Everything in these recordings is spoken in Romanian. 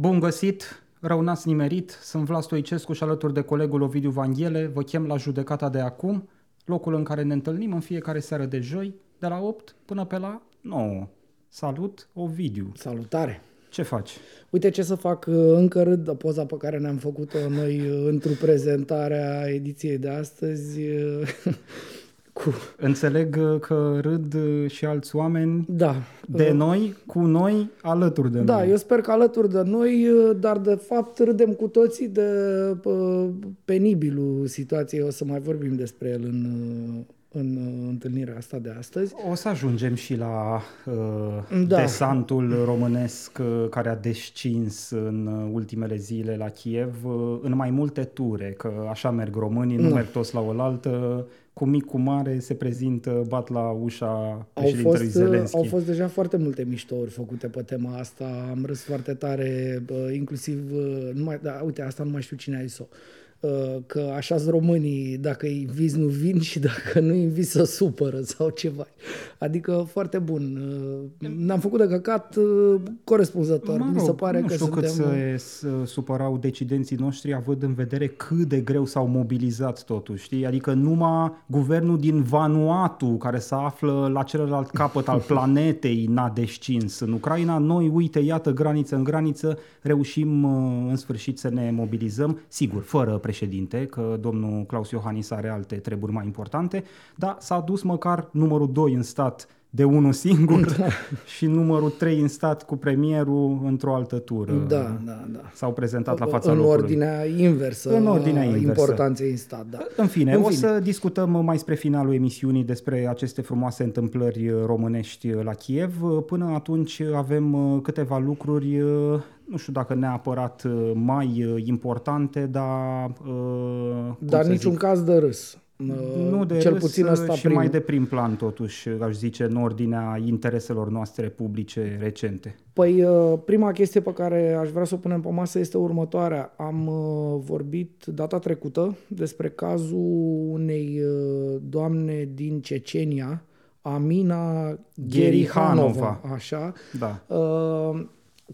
Bun găsit, rău n-ați nimerit, sunt Vlas Stoicescu și alături de colegul Ovidiu Vanghele vă chem la judecata de acum, locul în care ne întâlnim în fiecare seară de joi, de la 8 până pe la 9. Salut, Ovidiu! Salutare! Ce faci? Uite ce să fac uh, încă râd de poza pe care ne-am făcut-o noi uh, într-o prezentarea ediției de astăzi. uh, cu... Înțeleg uh, că râd uh, și alți oameni Da. de uh, noi, cu noi, alături de Da, noi. eu sper că alături de noi, uh, dar de fapt râdem cu toții de uh, penibilul situației. O să mai vorbim despre el în, uh, în uh, întâlnirea asta de astăzi. O să ajungem și la uh, Da. desantul românesc uh, care a descins în uh, ultimele zile la Kiev uh, în mai multe ture, că așa merg românii, nu Nu. merg toți la oaltă, cu mic, cu mare, se prezintă, bat la ușa Au președintelui fost, uh, Zelenski. au fost deja foarte multe miștouri făcute pe tema asta. Am râs foarte tare, bă, inclusiv, uh, nu mai, da, uite, asta nu mai știu cine a zis-o, uh, că așa românii, dacă îi invizi nu vin și dacă nu îi invizi să supără sau ceva. Adică foarte bun. Uh, Ne-am făcut de căcat uh, corespunzător. Mă Mi rog, se pare nu că știu cât suntem... se, se supărau decidenții noștri având în vedere cât de greu s-au mobilizat totuși, știi? Adică numai guvernul din Vanuatu, care se află la celălalt capăt al planetei, n-a descins în Ucraina. Noi, uite, iată, graniță în graniță, reușim uh, în sfârșit să ne mobilizăm, sigur, fără președinte, că domnul Claus Iohannis are alte treburi mai importante, dar s-a dus măcar numărul 2 în stat de unul singur Da. și numărul 3 în stat cu premierul într-o altă tură. Da, da, da. S-au prezentat la fața în locului. ordinea inversă În ordinea a inversă. importanței în stat, da. În fine, În o fine. să discutăm mai spre finalul emisiunii despre aceste frumoase întâmplări românești la Kiev. Până atunci avem uh, câteva lucruri, uh, nu știu dacă neapărat uh, mai uh, importante, dar... uh, cum Dar să niciun zic, caz de râs. nu de Cel râs, puțin uh, ăsta și prim. mai de prim plan, totuși, aș zice, în ordinea intereselor noastre publice recente. Păi, uh, prima chestie pe care aș vrea să o punem pe masă este următoarea. Am uh, vorbit data trecută despre cazul unei uh, doamne din Cecenia, Amina Gherihanova. Gherihanova, așa, Da. uh,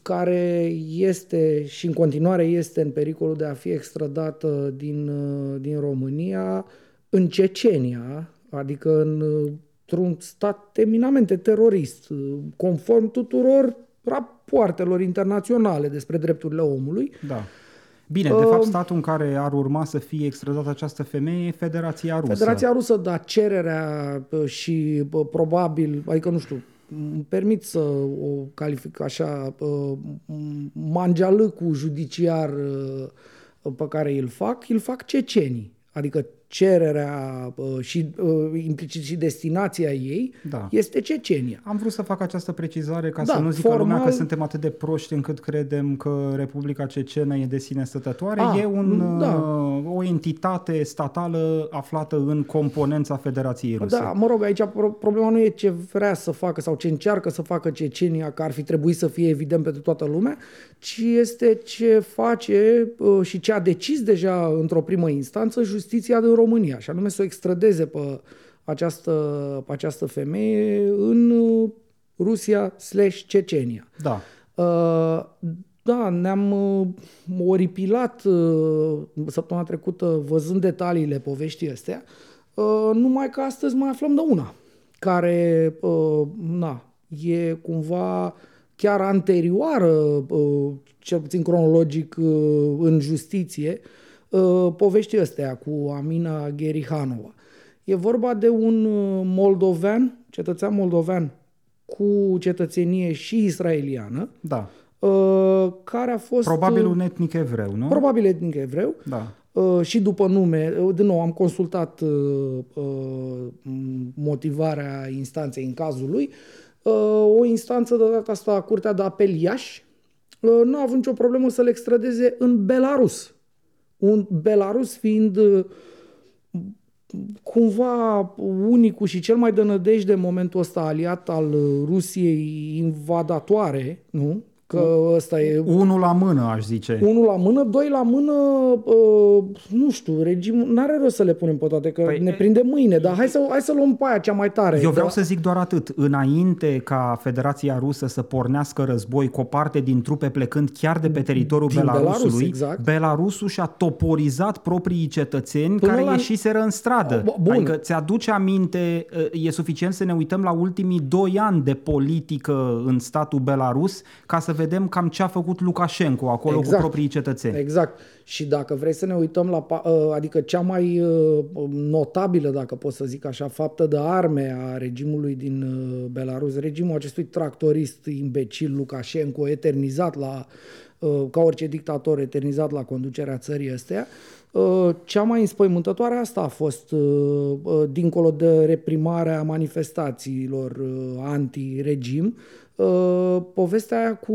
care este și în continuare este în pericolul de a fi extradată din, uh, din România în Cecenia, adică în, uh, într-un stat eminamente terorist, uh, conform tuturor rapoartelor internaționale despre drepturile omului. Da. Bine, de Uh, fapt, statul în care ar urma să fie extradată această femeie e Federația Rusă. Federația Rusă, da, cererea uh, și uh, probabil, adică nu știu, îmi permit să o calific așa, uh, mangealâcul judiciar uh, pe care îl fac, îl fac cecenii. Adică cererea uh, și uh, implicit și destinația ei Da. este Cecenia. Am vrut să fac această precizare ca Da, să nu zică lumea formal- că suntem atât de proști încât credem că Republica Cecenă e de sine stătătoare. Ah, e un, da. uh, o entitate statală aflată în componența Federației Ruse. Da, mă rog, aici pro- problema nu e ce vrea să facă sau ce încearcă să facă Cecenia, că ar fi trebuit să fie evident pentru toată lumea, ci este ce face uh, și ce a decis deja într-o primă instanță justiția din România, și anume să o extradeze pe această, pe această femeie în uh, Rusia slash Cecenia. Da. Uh, Da, ne-am uh, oripilat uh, săptămâna trecută văzând detaliile poveștii astea, uh, numai că astăzi mai aflăm de una, care, uh, na, e cumva chiar anterioară, uh, cel puțin cronologic, uh, în justiție, uh, poveștii astea cu Amina Gherihanova. E vorba de un uh, moldovean, cetățean moldovean cu cetățenie și israeliană, Da. uh, care a fost... Probabil uh, un etnic evreu, nu? Probabil etnic evreu. Da. Uh, și după nume, uh, din nou am consultat uh, uh, motivarea instanței în cazul lui. Uh, o instanță de data asta, Curtea de Apel Iași, uh, nu a avut nicio problemă să le extradeze în Belarus. Un Belarus fiind uh, cumva unicul și cel mai de nădejde în momentul ăsta aliat al uh, Rusiei invadatoare, nu? Că ăsta e Unul la mână, aș zice. unul la mână, doi la mână, uh, nu știu, regimul, n-are rost să le punem pe toate, că Păi, ne prinde mâine, dar hai să, hai să luăm pe aia cea mai tare. Eu vreau da? să zic doar atât. Înainte ca Federația Rusă să pornească război cu o parte din trupe plecând chiar de pe teritoriul Din Belarus, Belarusului, exact. Belarusul și-a toporizat proprii cetățeni Până care la- ieșiseră în stradă. Bun. Adică ți-aduce aminte, e suficient să ne uităm la ultimii doi ani de politică în statul Belarus ca să vedem cam ce a făcut Lukashenko acolo Exact. cu proprii cetățeni. Exact. Și dacă vrei să ne uităm la, pa- uh, adică cea mai uh, notabilă, dacă pot să zic așa, faptă de arme a regimului din uh, Belarus, regimul acestui tractorist imbecil Lukashenko, eternizat la, uh, ca orice dictator, eternizat la conducerea țării astea, uh, cea mai înspăimântătoare asta a fost, uh, uh, dincolo de reprimarea manifestațiilor uh, anti-regim, Uh, povestea aia cu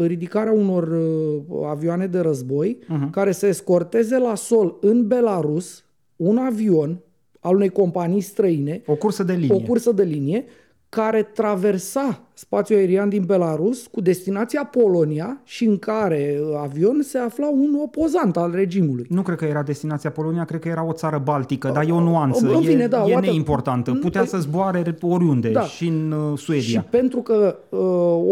ridicarea unor uh, avioane de război uh-huh. care să escorteze la sol în Belarus un avion al unei companii străine, O cursă de linie. o cursă de linie, care traversa spațiul aerian din Belarus cu destinația Polonia și în care uh, avion se afla un opozant al regimului. Nu cred că era destinația Polonia, cred că era o țară baltică, dar e o nuanță, în fine, e, da, e whatever. neimportantă. Putea să zboare oriunde, Da. și în uh, Și Suedia. pentru că uh,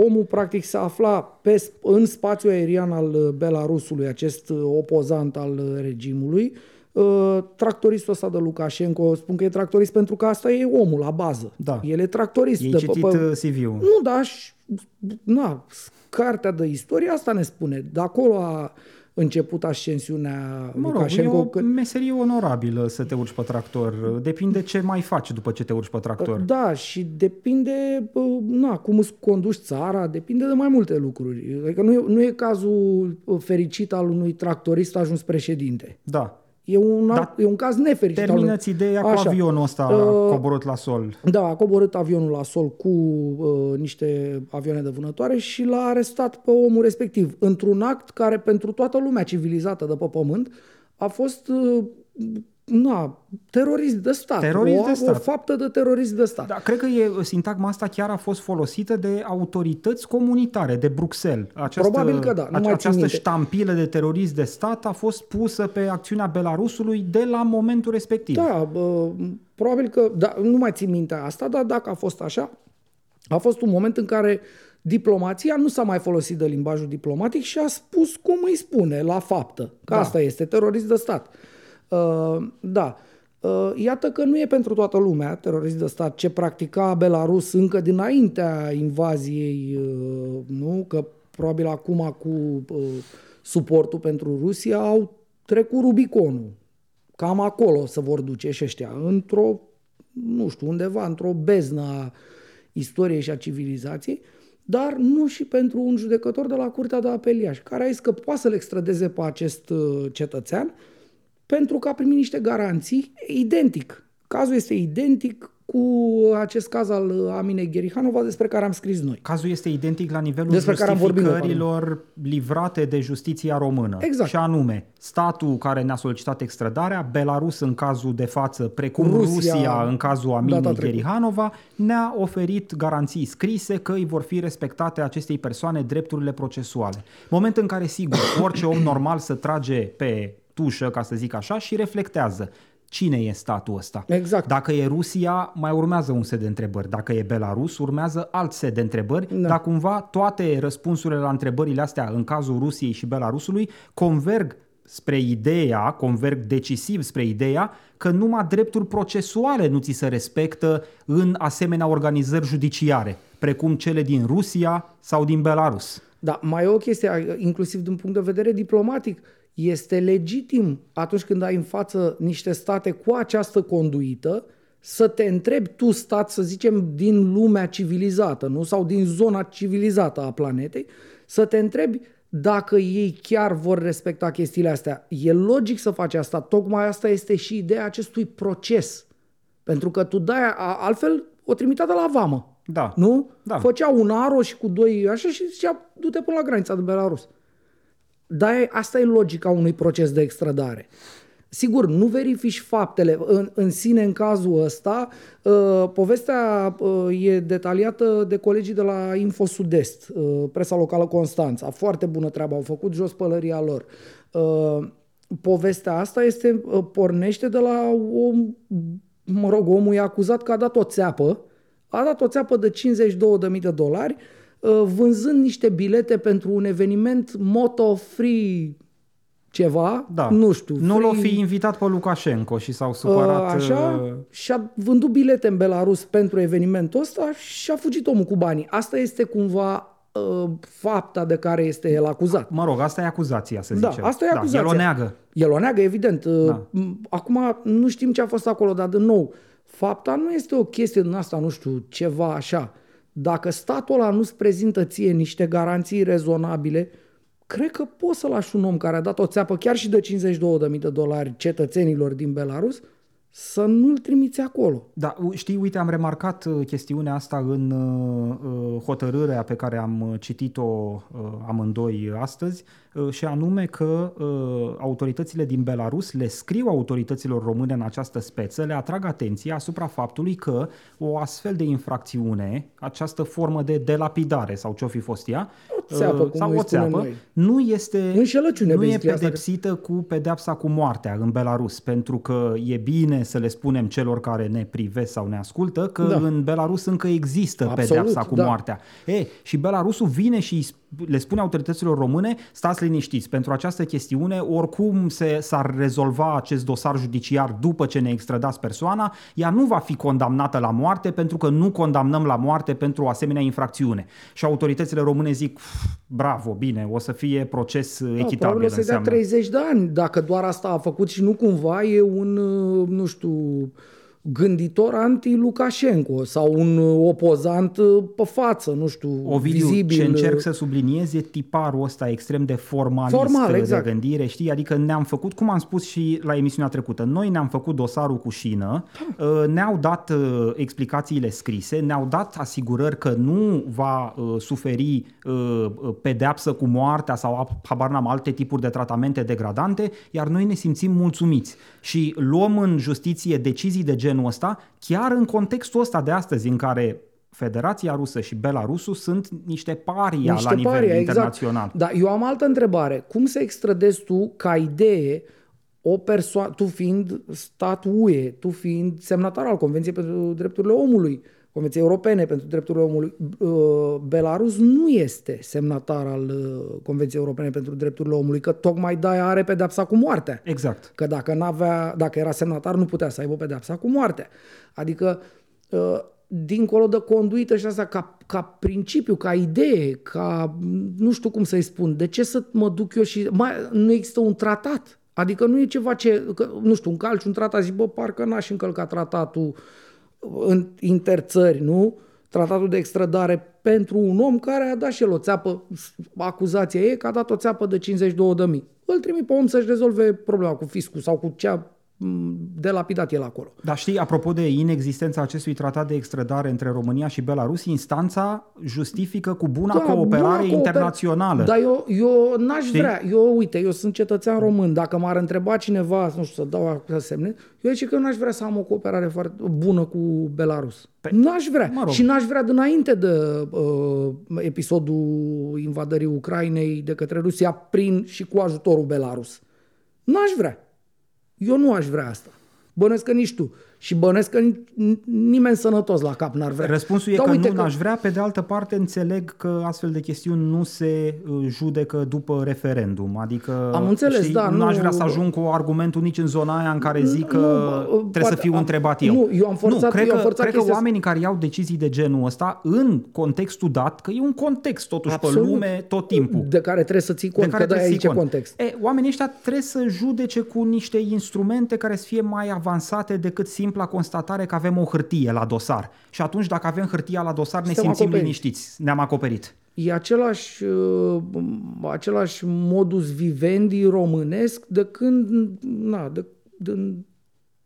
omul practic se afla pe, sp- în spațiul aerian al uh, Belarusului, acest uh, opozant al uh, regimului, uh, tractoristul ăsta de Lukashenko, spun că e tractorist pentru că asta e omul la bază. Da. El e tractorist. Ei de citit pe, uh, CV-ul. nu, da, și, na, cartea de istorie asta ne spune. De acolo a început ascensiunea Mă rog, e Lukashenko. o când- meserie onorabilă să te urci pe tractor. Depinde ce mai faci după ce te urci pe tractor. Da, și depinde bă, na, cum îți conduci țara, depinde de mai multe lucruri. Adică nu e, nu e cazul fericit al unui tractorist ajuns președinte. Da. E un, Da. da. e un caz nefericit. al unui- Termină-ți ideea cu Așa. avionul ăsta Uh, coborât la sol. Da, a coborât avionul la sol cu uh, niște avioane de vânătoare și l-a arestat pe omul respectiv. Într-un act care pentru toată lumea civilizată de pe pământ a fost uh, na, terorist de stat. Terorist o, de stat. o faptă de terorist de stat. Da, cred că e, sintagma asta chiar a fost folosită de autorități comunitare, de Bruxelles. Această, Probabil că da, nu mai țin această minte. ștampilă de terorist de stat a fost pusă pe acțiunea Belarusului de la momentul respectiv. Da, bă, probabil că, da, nu mai țin minte asta, dar dacă a fost așa, a fost un moment în care diplomația nu s-a mai folosit de limbajul diplomatic și a spus cum îi spune, la faptă. Că Da. asta este, terorist de stat. Uh, da. Uh, iată că nu e pentru toată lumea terorist de stat ce practica Belarus încă dinaintea invaziei, uh, nu? Că probabil acum cu uh, suportul pentru Rusia au trecut Rubiconul. Cam acolo se vor duce și ăștia, într-o, nu știu, undeva, într-o beznă a istoriei și a civilizației, dar nu și pentru un judecător de la Curtea de Apel Iași, care a zis că poate să-l extradeze pe acest uh, cetățean pentru că a primit niște garanții identic. Cazul este identic cu acest caz al Aminei Gherihanova despre care am scris noi. Cazul este identic la nivelul Despre care am vorbit noi, justificărilor livrate de justiția română. Exact. Și anume, statul care ne-a solicitat extradarea, Belarus în cazul de față, precum Rusia, Rusia, în cazul data Aminei trecută. Gherihanova, ne-a oferit garanții scrise că îi vor fi respectate acestei persoane drepturile procesuale. Moment în care, sigur, orice om normal să trage pe tușă, ca să zic așa, și reflectează. Cine e statul ăsta? Exact. Dacă e Rusia, mai urmează un set de întrebări. Dacă e Belarus, urmează alt set de întrebări, Da. dar cumva toate răspunsurile la întrebările astea, în cazul Rusiei și Belarusului, converg spre ideea, converg decisiv spre ideea că numai drepturi procesuale nu ți se respectă în asemenea organizări judiciare, precum cele din Rusia sau din Belarus. Da, mai e o chestie, inclusiv din punct de vedere diplomatic. Este legitim atunci când ai în față niște state cu această conduită să te întrebi tu, stat, să zicem, din lumea civilizată, nu? Sau din zona civilizată a planetei, să te întrebi dacă ei chiar vor respecta chestiile astea. E logic să faci asta. Tocmai asta este și ideea acestui proces. Pentru că tu dai, a- altfel, o trimitea de la vamă. Da. Nu? Da. Făcea un aro și cu doi așa și zicea, du-te până la granița de Belarus. Dar e- asta e logica unui proces de extradare. Sigur, nu verifici faptele. În, în sine, în cazul ăsta, uh, povestea uh, e detaliată de colegii de la Info Sud-Est, uh, presa locală Constanța. Foarte bună treabă, au făcut jos pălăria lor. Uh, povestea asta este uh, pornește de la o, mă rog, omul e acuzat că a dat o țeapă, a dat o țeapă de 52.000 de dolari, uh, vânzând niște bilete pentru un eveniment moto free ceva, Da. nu știu. Nu l-o free- fi invitat pe Lukashenko și s-au supărat... Așa, uh, și-a vândut bilete în Belarus pentru evenimentul ăsta și a fugit omul cu banii. Asta este cumva uh, fapta de care este el acuzat. Mă rog, asta e acuzația, să Da, zicem. asta e acuzația. Da, el o neagă. El o neagă, evident. Uh, Da. m- Acum nu știm ce a fost acolo, dar din nou, fapta nu este o chestie din asta, nu știu, ceva așa. Dacă statul ăla nu-ți prezintă ție niște garanții rezonabile, cred că poți să lași un om care a dat o țeapă chiar și de 52.000 de dolari cetățenilor din Belarus să nu-l trimiți acolo. Da, u- știi, uite, am remarcat uh, chestiunea asta în uh, uh, hotărârea pe care am uh, citit-o uh, amândoi astăzi uh, și anume că uh, autoritățile din Belarus le scriu autorităților române în această speță, le atrag atenția asupra faptului că o astfel de infracțiune, această formă de delapidare sau ce-o fi fost ea, O țeapă, uh, cum sau îi o spunem țeapă, noi. nu este, Înșelăciune, nu e basically, asta. pedepsită cu pedepsa cu moartea în Belarus, pentru că e bine să le spunem celor care ne privesc sau ne ascultă că Da. în Belarus încă există Absolut, pedepsa cu da. moartea. E, și Belarusul vine și îi sp- le spune autorităților române, stați liniștiți, pentru această chestiune, oricum se, s-ar rezolva acest dosar judiciar după ce ne extradați persoana, ea nu va fi condamnată la moarte pentru că nu condamnăm la moarte pentru o asemenea infracțiune. Și autoritățile române zic, "Pf, bravo, bine, o să fie proces uh, Da, echitabil. probabil o să-i dea înseamnă. 30 de ani, dacă doar asta a făcut și nu cumva e un, uh, nu știu, gânditor anti-Lukashenko sau un uh, opozant uh, pe față, nu știu, Ovidiu, vizibil. ce încerc uh, să subliniez e tiparul ăsta extrem de formalist Formal, de exact. gândire, știi? Adică ne-am făcut, cum am spus și la emisiunea trecută, noi ne-am făcut dosarul cu șină, uh, ne-au dat uh, explicațiile scrise, ne-au dat asigurări că nu va uh, suferi uh, pedeapsă cu moartea sau habar n-am alte tipuri de tratamente degradante, iar noi ne simțim mulțumiți și luăm în justiție decizii de genul ăsta, chiar în contextul ăsta de astăzi în care Federația Rusă și Belarusul sunt niște paria niște la nivel paria, internațional. Exact. Dar eu am altă întrebare. Cum să extradezi tu ca idee o persoană, tu fiind stat UE, tu fiind semnatar al Convenției pentru Drepturile Omului, Convenției Europene pentru Drepturile Omului, uh, Belarus nu este semnatar al uh, Convenției Europene pentru Drepturile Omului, că tocmai de are pedepsa cu moartea. Exact. Că dacă, n-avea, dacă era semnatar, nu putea să aibă pedepsa cu moartea. Adică, uh, dincolo de conduită și asta, ca, ca principiu, ca idee, ca nu știu cum să-i spun, de ce să mă duc eu și... Mai, nu există un tratat. Adică nu e ceva ce, că, nu știu, încalci un tratat, zici, bă, parcă n-aș încălca tratatul în interțări, nu? Tratatul de extradare pentru un om care a dat și el o țeapă, acuzația e că a dat o țeapă de 52 de mii. Îl trimit pe om să-și rezolve problema cu fiscul sau cu ce a m, delapidat el acolo. Dar știi, apropo de inexistența acestui tratat de extradare între România și Belarus, instanța justifică cu buna Da, cooperare bună cooper- internațională. Dar eu, eu n-aș Știi? vrea. Eu, uite, eu sunt cetățean român. Dacă m-ar întreba cineva, nu știu, să dau să semne, eu zic că n-aș vrea să am o cooperare foarte bună cu Belarus. Pe- N-aș vrea. mă rog. Și n-aș vrea dinainte de uh, episodul invadării Ucrainei de către Rusia prin și cu ajutorul Belarus. N-aș vrea. Eu nu aș vrea asta. Bănesc că nici tu. Și bănesc că ni- nimeni sănătos la cap n-ar vrea. Răspunsul e Dar că uite nu n-aș vrea, pe de altă parte înțeleg că astfel de chestiuni nu se uh, judecă după referendum. Adică Am înțeles, știi, da, nu aș nu- vrea să ajung cu argumentul nici în zona aia în care zic că Nu, trebuie poate să fiu am- întrebat eu. nu, eu am forțat- nu, cred eu am că, forțat cred că chestia- oamenii care iau decizii de genul ăsta, în contextul dat, că e un context totuși pe Absolut. lume tot timpul. De care trebuie să ții cont, că de trebuie să aici ții e cont. context. E, oamenii ăștia trebuie să judece cu niște instrumente care să fie mai avansate decât simpla constatare că avem o hârtie la dosar. Și atunci, dacă avem hârtia la dosar, ne Suntem simțim acoperiți. liniștiți. Ne-am acoperit. E același, uh, același modus vivendi românesc de când, na, de, de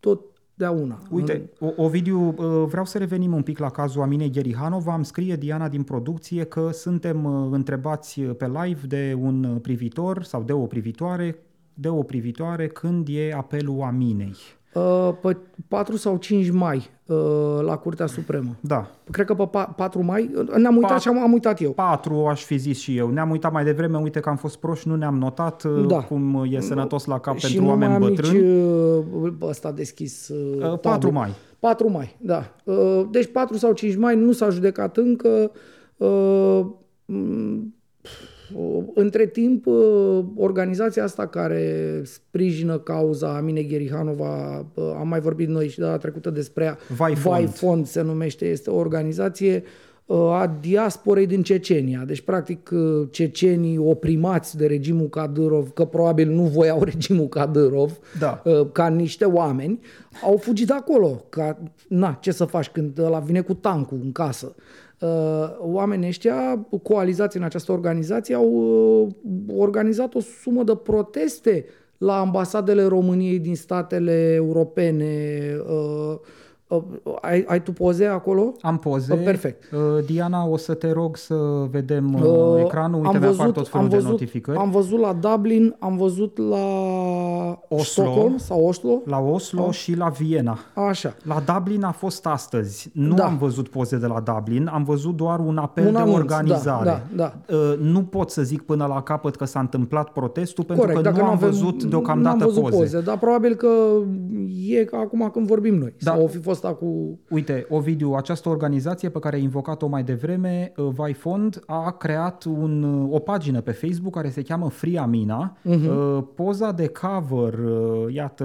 totdeauna. Uite, o, Ovidiu, uh, vreau să revenim un pic la cazul Aminei Gherihanova. Îmi scrie Diana din producție că suntem uh, întrebați pe live de un privitor sau de o privitoare de o privitoare când e apelul Aminei. Uh, pe 4 sau 5 mai uh, la Curtea Supremă. Da. Cred că pe pa- 4 mai. uh, Ne-am uitat Pat- și am, am uitat eu. Patru aș fi zis și eu. Ne-am uitat mai devreme, uite că am fost proști, nu ne-am notat uh, Da. cum e sănătos la cap și pentru nu mai oameni am bătrâni. nici uh, ăsta deschis. Uh, Uh, tabul. 4 mai. 4 mai, da. Uh, Deci 4 sau 5 mai nu s-a judecat încă. Uh, m, uh, Între timp, uh, organizația asta care sprijină cauza Amine Gherihanova, uh, am mai vorbit noi și data trecută despre ea, Vai Fond. Vai Fond se numește, este o organizație uh, a diasporei din Cecenia. Deci, practic, uh, cecenii oprimați de regimul Kadyrov, că probabil nu voiau regimul Kadyrov, Da. uh, ca niște oameni, au fugit de acolo. Ca, na, ce să faci când ăla vine cu tancul în casă? Uh, Oamenii ăștia, coalizați în această organizație, au uh, organizat o sumă de proteste la ambasadele României din statele europene. Uh, uh, ai, ai tu poze acolo? Am poze. Uh, perfect. Uh, Diana, o să te rog să vedem uh, Uh, ecranul. Uite, mi-apar tot felul am de văzut, notificări. Am văzut la Dublin, am văzut la Oslo. Stockholm sau Oslo. La Oslo și la Viena. Așa. La Dublin a fost astăzi. Nu Da. am văzut poze de la Dublin, am văzut doar un apel Un de anunț, organizare. da, da, Uh, Nu pot să zic până la capăt că s-a întâmplat protestul, pentru Corect, că dacă nu am avem- văzut deocamdată n-am văzut poze. poze. Dar probabil că e ca acum când vorbim noi. Da. Sau o fi fost acum... Uite, Ovidiu, această organizație pe care ai invocat-o mai devreme, uh, Vai Fond, a creat un, uh, o pagină pe Facebook care se cheamă Free Amina. Mhm. Uh, Poza de cover, uh, iată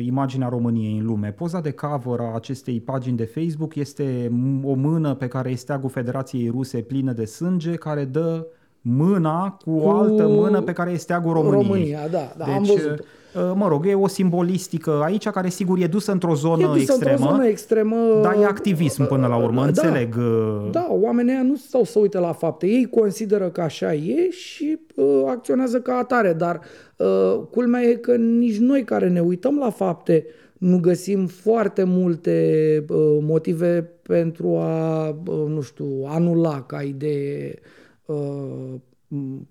imaginea României în lume, poza de cover a acestei pagini de Facebook este m- o mână pe care este steagul Federației Ruse plină de sânge, care dă mâna cu, o altă mână pe care este steagul României. România, da, da, deci, am văzut. uh, Mă rog, e o simbolistică aici care sigur e dusă într-o zonă E dusă extremă. într-o zonă extremă. Dar e activism până la urmă, Da. înțeleg. uh, Da, oamenii ăia nu stau să uite la fapte. Ei consideră că așa e și uh, acționează ca atare. Dar uh, culmea e că nici noi care ne uităm la fapte nu găsim foarte multe uh, motive pentru a, uh, nu știu, anula ca idee uh, 呃嗯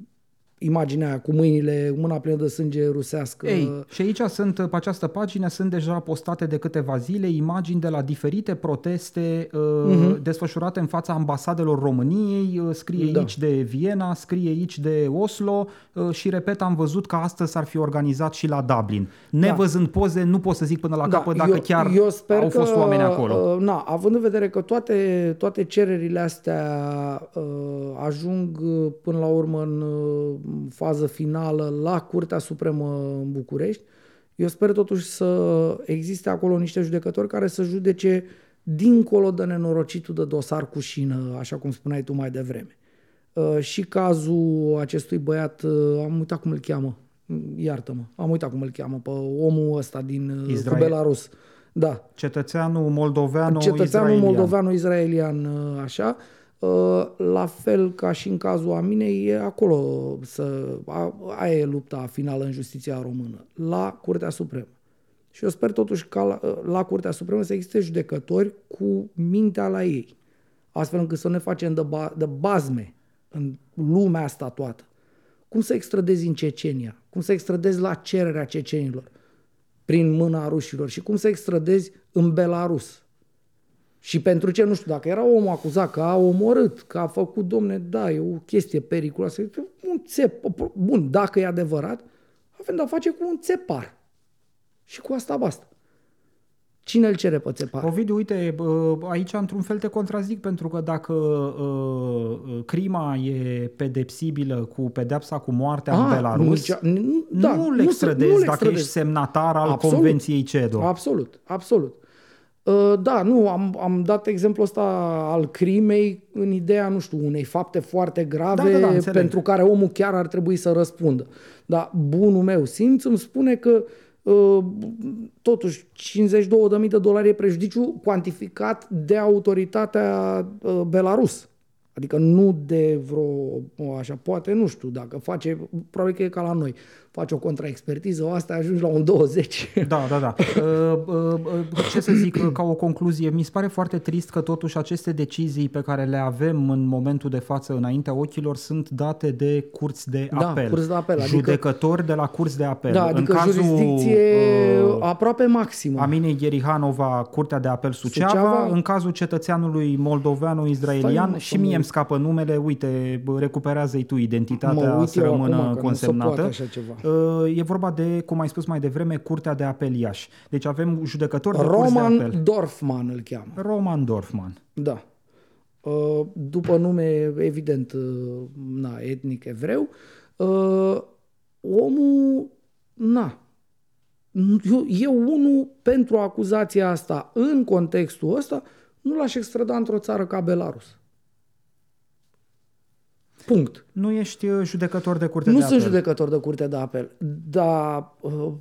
imaginea aia cu mâinile, mâna plină de sânge rusească. Ei, și aici sunt, pe această pagină sunt deja postate de câteva zile imagini de la diferite proteste uh, desfășurate în fața ambasadelor României, uh, scrie Mhm. Da. aici de Viena, scrie aici de Oslo uh, și repet, am văzut că astăzi s-ar fi organizat și la Dublin. Nevăzând poze, nu pot să zic până la capăt dacă chiar Da, eu sper au fost că, oameni acolo. uh, Na, având în vedere că toate, toate cererile astea uh, ajung uh, până la urmă în uh, fază finală la Curtea Supremă în București, eu sper totuși să existe acolo niște judecători care să judece dincolo de nenorocitul de dosar cu șină, așa cum spuneai tu mai devreme. Uh, și cazul acestui băiat, uh, am uitat cum îl cheamă, iartă-mă, am uitat cum îl cheamă, pe omul ăsta din uh, cu Israel. Belarus. Da, Cetățeanul moldoveanu cetățeanul israelian. moldoveanu-izraelian, uh, așa, uh, la fel ca și în cazul Aminei, e acolo, să, a, aia e lupta finală în justiția română, la Curtea Supremă. Și eu sper totuși ca la, uh, la Curtea Supremă să existe judecători cu mintea la ei, astfel încât să ne facem de, ba, de bazme în lumea asta toată. Cum să extradezi în Cecenia? Cum să extradezi la cererea cecenilor? Prin mâna rușilor. Și cum să extradezi în Belarus? Și pentru ce, nu știu, dacă era omul acuzat că a omorât, că a făcut, domne, da, e o chestie periculoasă, un țep, bun, dacă e adevărat, avem de-a face cu un țepar. Și cu asta basta. Cine îl cere pe țepar? Ovidiu, uite, bă, aici într-un fel te contrazic pentru că dacă uh, crima e pedepsibilă cu pedepsa cu moartea în Ah, Belarus, nici- nu- da, nu nu le se- extradezi nu le dacă extradezi. ești semnatar al Absolut. Convenției CEDO. Absolut, absolut. Uh, Da, nu, am, am dat exemplul ăsta al crimei în ideea, nu știu, unei fapte foarte grave Da, da, da, înțeleg. pentru care omul chiar ar trebui să răspundă. Dar bunul meu simț îmi spune că uh, totuși 52.000 de dolari e prejudiciu cuantificat de autoritatea uh, Belarus. Adică nu de vreo, o, așa, poate, nu știu, dacă face, probabil că e ca la noi. Faci o contraexpertiză, o asta ajungi la un 20. Da, da, da. Uh, uh, uh, ce să zic ca o concluzie, mi se pare foarte trist că totuși aceste decizii pe care le avem în momentul de față înaintea ochilor sunt date de curți de Da, apel. curți de apel, adică- Judecători de la curți de apel. Da, adică în cazul jurisdicție uh, aproape maximă. Aminei Gherihanova, Curtea de Apel Suceava, Suceava. în cazul cetățeanului moldoveanu-izraelian Stai, și că mie nu- îmi scapă numele, uite, bă, recuperează-i tu Mă identitatea uit să eu acum rămână că nu se consemnată. poate așa ceva. Uh, E vorba de, cum ai spus mai devreme, Curtea de Apel Iași. Deci avem judecători de curți de apel. Roman Dorfman îl cheamă. Roman Dorfman. Da. Uh, După nume, evident, uh, na, etnic evreu, uh, omul, na, eu, eu unul pentru acuzația asta, în contextul ăsta, nu l-aș extrada într-o țară ca Belarus. Punct. Nu ești uh, judecător de curte Nu de sunt apel. judecător de curte de apel, dar uh,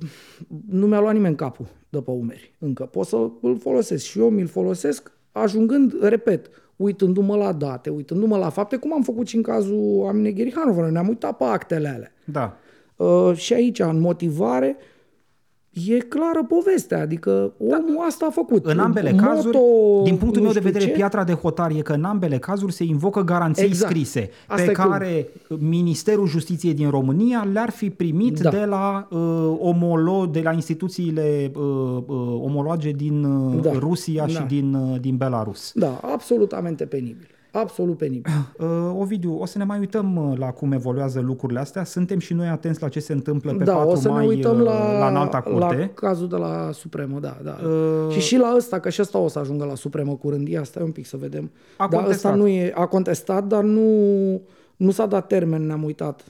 nu mi-a luat nimeni capul de pe umeri încă. Pot să îl folosesc și eu mi-l folosesc ajungând, repet, uitându-mă la date, uitându-mă la fapte, cum am făcut și în cazul Amine Gherihanova. Noi ne-am uitat pe actele alea. Da. Uh, și aici, în motivare, e clară povestea, adică omul asta a făcut. În ambele Moto, cazuri, din punctul nu meu de știu vedere, ce. piatra de hotar e că în ambele cazuri se invocă garanții Exact. scrise Asta pe e care Ministerul Justiției din România le-ar fi primit Da. de la uh, omolo, de la instituțiile uh, uh, omologe din uh, Da. Rusia și Da. din, uh, din Belarus. Da, absolutamente penibil. Absolut penibil. Uh, Ovidiu, o să ne mai uităm uh, la cum evoluează lucrurile astea. Suntem și noi atenți la ce se întâmplă pe da, 4 o să mai ne uităm uh, la, la înalta la curte. cazul de la Supremă, da, da. Uh, și și la ăsta, că și ăsta o să ajungă la Supremă curând. Ia, stai un pic să vedem. A dar contestat. ăsta nu e, a contestat, dar nu, nu s-a dat termen, ne-am uitat.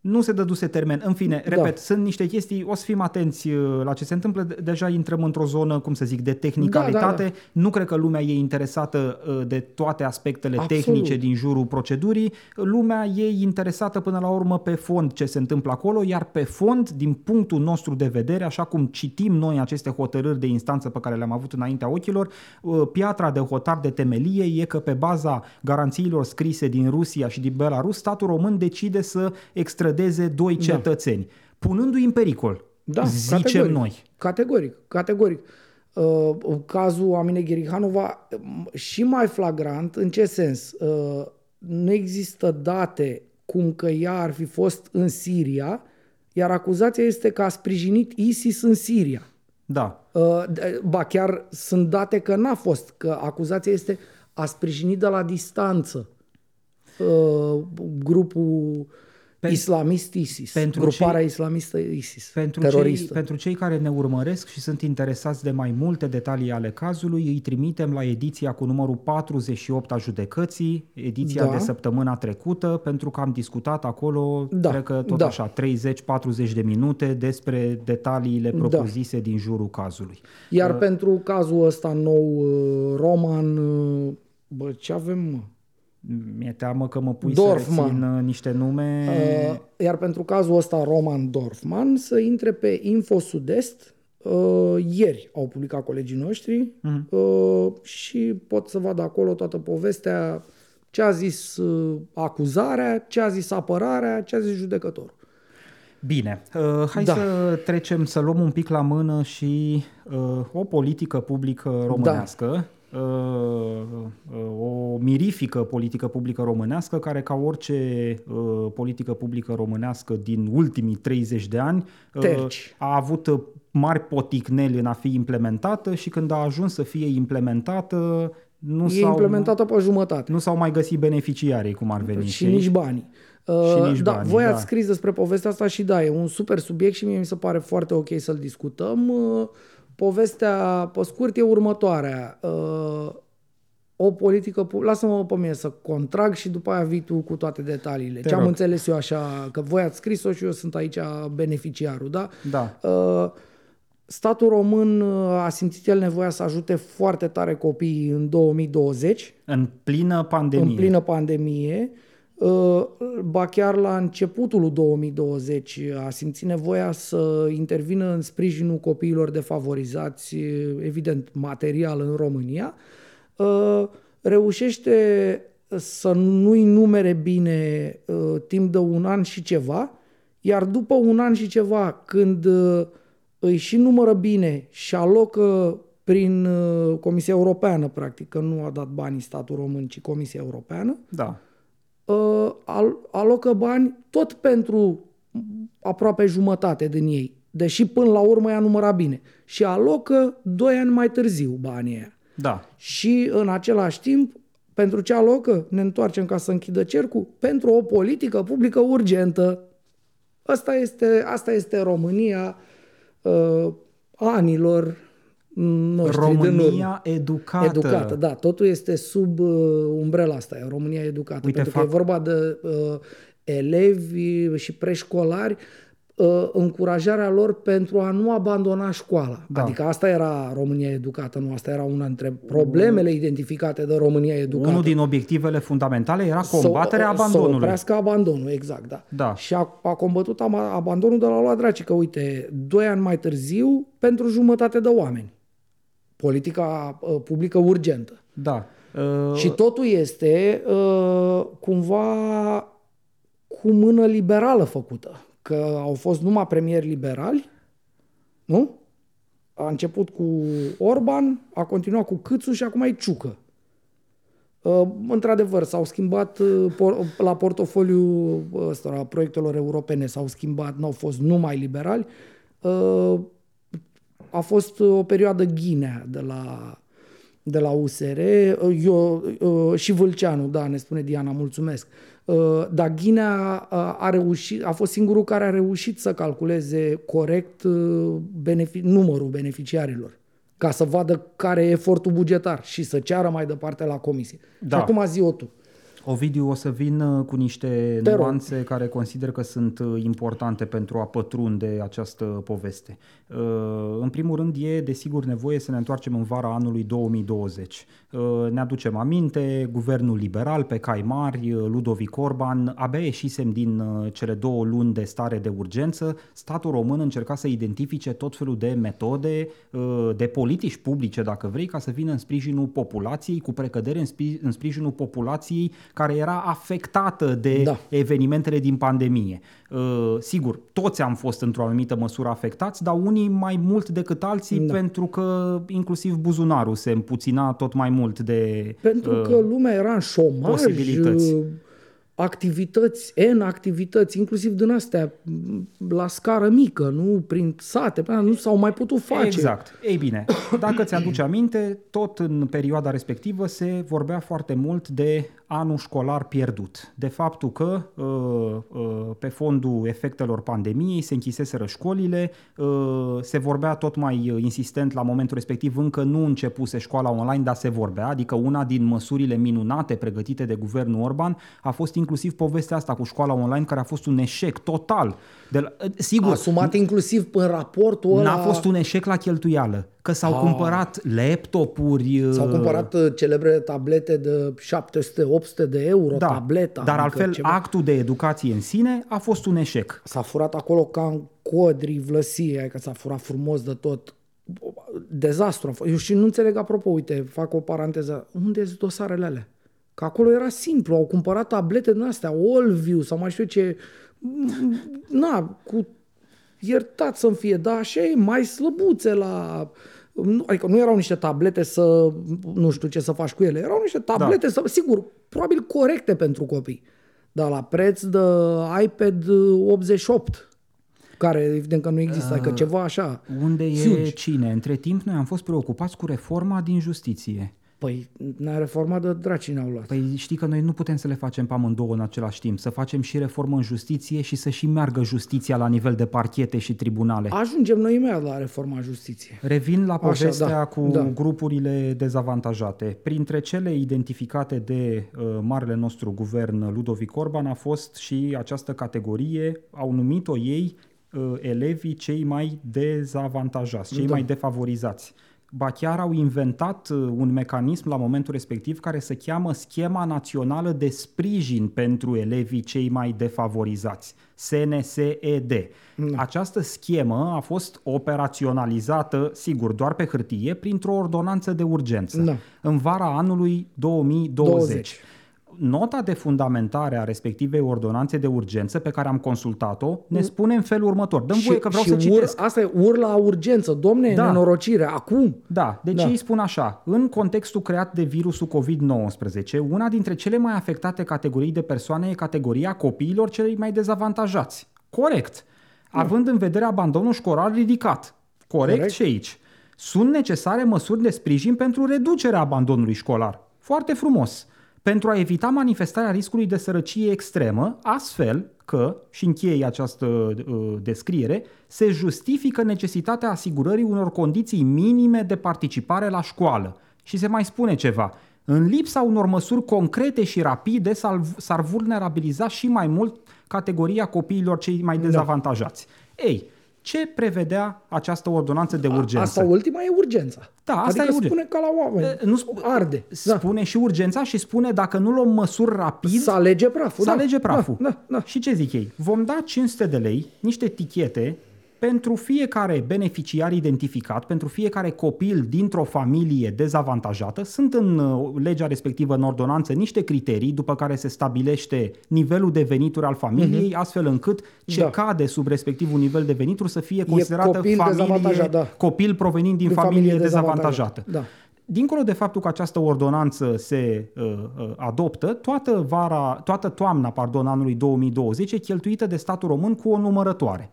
Nu se dăduse termen. În fine, Da. repet, sunt niște chestii, o să fim atenți uh, la ce se întâmplă. De- Deja intrăm într-o zonă, cum să zic, de tehnicalitate. Da, da, Nu cred că lumea e interesată uh, de toate aspectele Absolut. tehnice din jurul procedurii. Lumea e interesată până la urmă pe fond ce se întâmplă acolo, iar pe fond, din punctul nostru de vedere, așa cum citim noi aceste hotărâri de instanță pe care le-am avut înaintea ochilor, uh, piatra de hotar de temelie e că pe baza garanțiilor scrise din Rusia și din Belarus, statul român decide să extradeze doi cetățeni, punându-i în pericol, Da, zicem categoric. noi. Categoric, categoric. Uh, cazul Amine Gherihanova um, și mai flagrant, în ce sens? Uh, nu există date cum că ea ar fi fost în Siria, iar acuzația este că a sprijinit ISIS în Siria. Da. Uh, de- Ba chiar sunt date că n-a fost, că acuzația este a sprijinit de la distanță uh, grupul islamist ISIS, pentru gruparea cei- islamistă ISIS, Pentru cei, teroristă. pentru cei care ne urmăresc și sunt interesați de mai multe detalii ale cazului, îi trimitem la ediția cu numărul 48 a judecății, ediția Da. de săptămâna trecută, pentru că am discutat acolo, Da, cred că tot da. așa, 30-40 de minute despre detaliile propriu-zise din jurul cazului. Iar pentru cazul ăsta nou, uh, Roman, uh, bă, ce avem, mă? Mi-e teamă că mă pui Dorfman. să rețin uh, niște nume... Uh, Iar pentru cazul ăsta, Roman Dorfman, să intre pe Info Sud-Est. Uh, ieri au publicat colegii noștri uh, și pot să vadă acolo toată povestea, ce a zis uh, acuzarea, ce a zis apărarea, ce a zis judecătorul. Bine, uh, hai Da. să trecem, să luăm un pic la mână și uh, o politică publică românească, Da. Uh, uh, o mirifică politică publică românească, care ca orice uh, politică publică românească din ultimii 30 de ani uh, Terci. a avut uh, mari poticneli în a fi implementată și când a ajuns să fie implementată nu E s-au, implementată pe jumătate. nu s-au mai găsit beneficiarii, cum ar veni. și știi? nici banii. Și Uh, nici da, banii, voi da. ați scris despre povestea asta și da, e un super subiect și mie mi se pare foarte ok să-l discutăm. Uh, povestea, pe scurt, e următoarea. Uh, o politică, pu- lasă-mă pe mine să contrag și după aia vii tu cu toate detaliile. Te Ce am rog. înțeles eu așa, că voi ați scris-o și eu sunt aici beneficiarul, da? Da. Uh, Statul român uh, a simțit el nevoia să ajute foarte tare copiii în 2020, În plină pandemie. în plină pandemie, uh, ba chiar la începutul lui 2020 a simțit nevoia să intervină în sprijinul copiilor defavorizați, evident, material în România, uh, reușește să nu-i numere bine uh, timp de un an și ceva, Iar după un an și ceva, când uh, îi și numără bine și alocă prin uh, Comisia Europeană, practic, că nu a dat banii statul român, ci Comisia Europeană, Da. Uh, al- alocă bani tot pentru aproape jumătate din ei, deși până la urmă ea număra bine. Și alocă doi ani mai târziu banii aia. Da. Și în același timp, pentru ce alocă? Ne întoarcem ca să închidă cercul? Pentru o politică publică urgentă. Asta este, asta este România uh, anilor noștri din urmă. România educată. Educată, da. Totul este sub uh, umbrela asta, e România educată. Uite, pentru fac- că e vorba de uh, elevi și preșcolari, uh, încurajarea lor pentru a nu abandona școala. Da. Adică asta era România educată, nu? Asta era una dintre problemele identificate de România educată. Unul din obiectivele fundamentale era combaterea Să- Să abandonului. oprească abandonul, exact, da. Da. Și a, a combătut ama- abandonul de la lua draci, că uite, doi ani mai târziu, pentru jumătate de oameni. Politica uh, publică urgentă. Da. Uh, Și totul este uh, cumva cu mână liberală făcută. Că au fost numai premieri liberali, nu? A început cu Orban, a continuat cu Câțu și acum e Ciucă. Uh, într-adevăr, s-au schimbat uh, por- la portofoliu ăsta, la proiectelor europene, s-au schimbat, n-au fost numai liberali. Uh, a fost o perioadă ghinea de la, de la USR. Eu, uh, și Vâlceanu, da, ne spune Diana, mulțumesc. Uh, Dar Ghinea uh, a, reușit, a fost singurul care a reușit să calculeze corect uh, benefi- numărul beneficiarilor ca să vadă care e efortul bugetar și să ceară mai departe la comisie. Da. Și acum zi-o tu. Ovidiu, o să vin uh, cu niște Te rog. nuanțe care consider că sunt uh, importante pentru a pătrunde această poveste. Uh, În primul rând, e desigur nevoie să ne întoarcem în vara anului 2020. Uh, Ne aducem aminte, guvernul liberal pe cai mari, uh, Ludovic Orban, abia ieșisem din uh, cele două luni de stare de urgență, statul român încerca să identifice tot felul de metode, uh, de politici publice, dacă vrei, ca să vină în sprijinul populației, cu precădere în, spi- în sprijinul populației care era afectată de Da. evenimentele din pandemie. Uh, Sigur, toți am fost într-o anumită măsură afectați, dar unii mai mult decât alții, Da. pentru că inclusiv buzunarul se împuțina tot mai mult de... Pentru uh, că lumea era în șomaj, posibilități. uh, activități, N activități, inclusiv din astea m, la scară mică, nu prin sate, până nu s-au mai putut face. Exact. Ei bine, dacă ți-aduce aminte, tot în perioada respectivă se vorbea foarte mult de anul școlar pierdut. De faptul că uh, uh, pe fondul efectelor pandemiei se închiseseră școlile, uh, se vorbea tot mai uh, insistent la momentul respectiv, încă nu începuse școala online, dar se vorbea, adică una din măsurile minunate pregătite de guvernul Orban a fost inclusiv povestea asta cu școala online, care a fost un eșec total. De la, sigur, Asumat inclusiv în raportul ăla. N-a fost un eșec la cheltuială, că s-au Ah. cumpărat laptopuri. S-au uh, cumpărat uh, celebre tablete de 700-800 de euro, da, tableta. dar adică altfel ceva. actul de educație în sine a fost un eșec. S-a furat acolo ca în codri vlăsie, adică s-a furat frumos de tot. Dezastru a fost. Eu și nu înțeleg, apropo, uite, fac o paranteză. Unde sunt dosarele alea? Că acolo era simplu, au cumpărat tablete din astea, Allview sau mai știu eu ce. Na, cu iertat să-mi fie, da, așa e, mai slăbuțe la... nu- Adică nu erau niște tablete să, nu știu ce să faci cu ele, erau niște tablete, da. să, sigur, probabil corecte pentru copii, dar la preț de iPad 88, care evident că nu există, adică ceva așa. Unde e Huge. cine? Între timp noi am fost preocupați cu reforma din justiție. Păi ne-a reformat de dracii ne-au luat. Păi știi că noi nu putem să le facem pe amândouă în același timp, să facem și reformă în justiție și să și meargă justiția la nivel de parchete și tribunale. Ajungem noi imediat la reforma justiției. Revin la povestea da, cu da. grupurile dezavantajate. Printre cele identificate de uh, marele nostru guvern Ludovic Orban a fost și această categorie, au numit-o ei uh, elevii cei mai dezavantajați, cei Da. mai defavorizați. Ba chiar au inventat uh, un mecanism la momentul respectiv care se cheamă Schema Națională de Sprijin pentru elevii cei mai defavorizați, SNSED. Această schemă a fost operaționalizată, sigur, doar pe hârtie, printr-o ordonanță de urgență Da. în vara anului 2020. 20. Nota de fundamentare a respectivei ordonanțe de urgență pe care am consultat-o ne spune în felul următor. Dăm voie că vreau să ur, citesc. Asta e ur la urgență, domne, Da. da. nenorocire, acum. Da, deci Da. ei spun așa, în contextul creat de virusul COVID-19, una dintre cele mai afectate categorii de persoane e categoria copiilor celei mai dezavantajați. Corect. Având în vedere abandonul școlar ridicat. Corect, Corect. și aici. Sunt necesare măsuri de sprijin pentru reducerea abandonului școlar. Foarte frumos. Pentru a evita manifestarea riscului de sărăcie extremă, astfel că, și încheie această uh, descriere, se justifică necesitatea asigurării unor condiții minime de participare la școală. Și se mai spune ceva. În lipsa unor măsuri concrete și rapide s-ar, s-ar vulnerabiliza și mai mult categoria copiilor cei mai dezavantajați. Ei, ce prevedea această ordonanță de urgență? Asta ultima e urgența. Da, asta adică e urgen- spune ca la oameni. E, nu sp- Arde. Da. Spune și urgența și spune dacă nu luăm măsuri rapid, Să alege praful. să da. alege praful. Da, da, da. Și ce zic ei? Vom da 500 de lei, niște tichete, pentru fiecare beneficiar identificat, pentru fiecare copil dintr-o familie dezavantajată. Sunt în uh, legea respectivă, în ordonanță, niște criterii după care se stabilește nivelul de venituri al familiei, astfel încât ce Mhm. Da. cade sub respectivul nivel de venituri să fie considerată copil familie, dezavantajat, da. copil provenind din, Din familie, familie dezavantajată. dezavantajată, Dincolo de faptul că această ordonanță se uh, uh, adoptă, toată vara, toată toamna, pardon, anului 2020 e cheltuită de statul român cu o numărătoare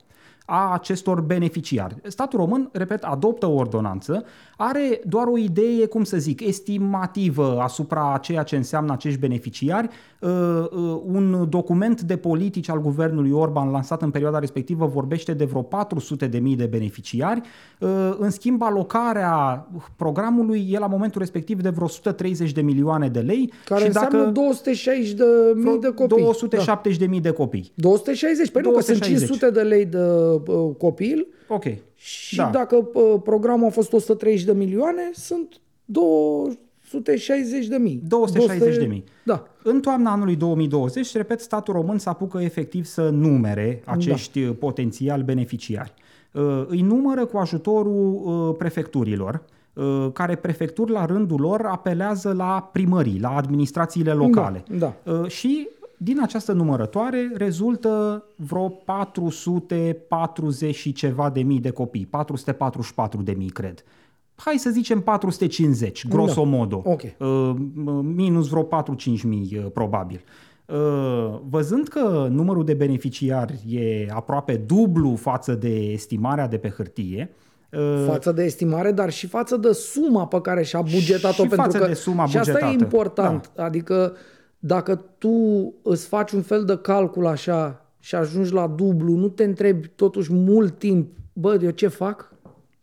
a acestor beneficiari. Statul român, repet, adoptă o ordonanță, are doar o idee, cum să zic, estimativă asupra a ceea ce înseamnă acești beneficiari, Uh, uh, un document de politici al guvernului Orban lansat în perioada respectivă vorbește de vreo 400 de mii de beneficiari. Uh, În schimb, alocarea programului e la momentul respectiv de vreo 130 de milioane de lei. Care și înseamnă dacă 260 de mii de copii. 270 de mii de copii. Da. 260? Păi nu, că sunt 260. 500 de lei de uh, copil Ok. și Da. dacă uh, programul a fost 130 de milioane, sunt 260 de mii. 260 de mii. Da. În toamna anului 2020, repet, statul român se apucă efectiv să numere acești da. potențial beneficiari. Uh, Îi numără cu ajutorul uh, prefecturilor, uh, care prefecturi la rândul lor apelează la primării, la administrațiile locale. Da, Uh, Și din această numărătoare rezultă vreo 440 și ceva de mii de copii, 444 de mii, cred. Hai să zicem 450, grosomodo. Ok. Uh, minus vreo 4-5 mii, uh, probabil. Uh, Văzând că numărul de beneficiari e aproape dublu față de estimarea de pe hârtie, uh, Față de estimare, dar și față de suma pe care și-a bugetat-o. Și pentru față că, de suma și asta e bugetată. important. Da. Adică dacă tu îți faci un fel de calcul așa și ajungi la dublu, nu te întrebi totuși mult timp, bă, eu ce fac?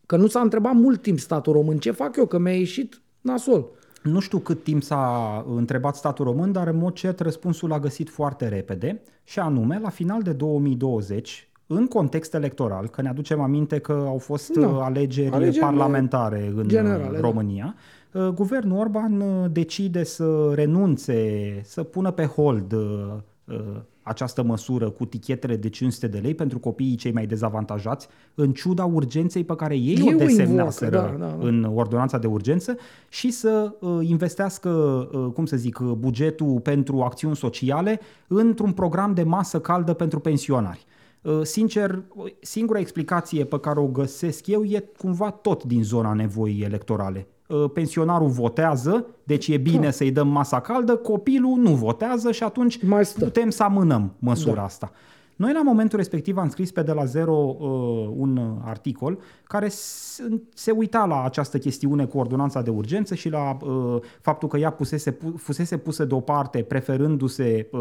Că nu s-a întrebat mult timp statul român, ce fac eu, că mi-a ieșit nasol. Nu știu cât timp s-a întrebat statul român, dar în mod cert răspunsul l-a găsit foarte repede și anume, la final de 2020, în context electoral, că ne aducem aminte că au fost Da. uh, alegeri Alegerile parlamentare în generale, uh, da. România, uh, guvernul Orban uh, decide să renunțe, să pună pe hold uh, uh, această măsură cu tichetele de 500 de lei pentru copiii cei mai dezavantajați, în ciuda urgenței pe care ei, Ei o o invocă, desemnaseră da, da, da. în ordonanța de urgență și să uh, investească, uh, cum să zic, uh, bugetul pentru acțiuni sociale într-un program de masă caldă pentru pensionari. Uh, Sincer, singura explicație pe care o găsesc eu e cumva tot din zona nevoii electorale. Uh, Pensionarul votează, deci e bine să-i dăm masa caldă, copilul nu votează și atunci Mai stă. putem să amânăm măsura da. asta. Noi la momentul respectiv am scris pe de la zero uh, un uh, articol care s- se uita la această chestiune cu ordonanța de urgență și la uh, faptul că ea pusese, pu- fusese pusă deoparte preferându-se uh,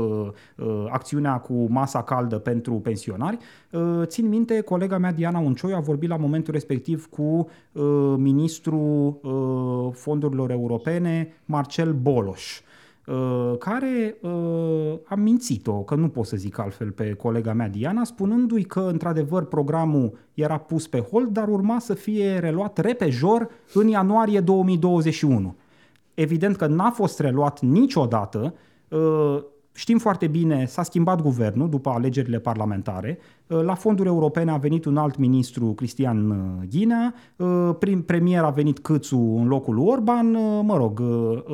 uh, acțiunea cu masa caldă pentru pensionari. Uh, țin minte, colega mea Diana Uncioi a vorbit la momentul respectiv cu uh, ministrul uh, fondurilor europene Marcel Boloș uh, care uh, a mințit-o, că nu pot să zic altfel pe colega mea Diana, spunându-i că într-adevăr programul era pus pe hold, dar urma să fie reluat repejor în ianuarie 2021. Evident că n-a fost reluat niciodată, uh, Știm foarte bine, s-a schimbat guvernul după alegerile parlamentare, La fonduri europene a venit un alt ministru, Cristian Ghinea, prim premier a venit Câțu în locul lui Orban, mă rog,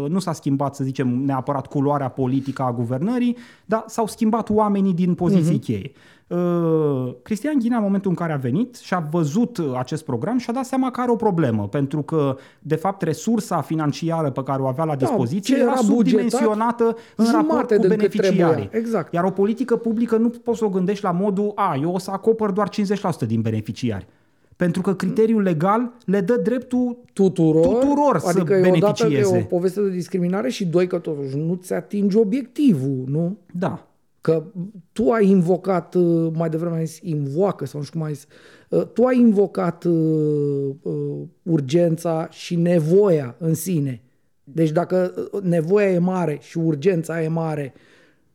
nu s-a schimbat, să zicem, neapărat culoarea politică a guvernării, dar s-au schimbat oamenii din poziții uh-huh. cheie. Uh, Cristian Ghinea, în momentul în care a venit și a văzut uh, acest program, și-a dat seama că are o problemă, pentru că, de fapt, resursa financiară pe care o avea la da, dispoziție da, era, era subdimensionată în raport cu beneficiarii. Exact. Iar o politică publică nu poți să o gândești la modul, a, eu o să acopăr doar 50% din beneficiari. Pentru că criteriul legal le dă dreptul tuturor, tuturor adică să beneficieze. Adică e o poveste de discriminare și doi, că totuși nu-ți atingi obiectivul, nu? Da. Că tu ai invocat, uh, mai devreme ai zis, invoacă sau nu știu cum ai zis, uh, tu ai invocat uh, uh, urgența și nevoia în sine. Deci dacă nevoia e mare și urgența e mare,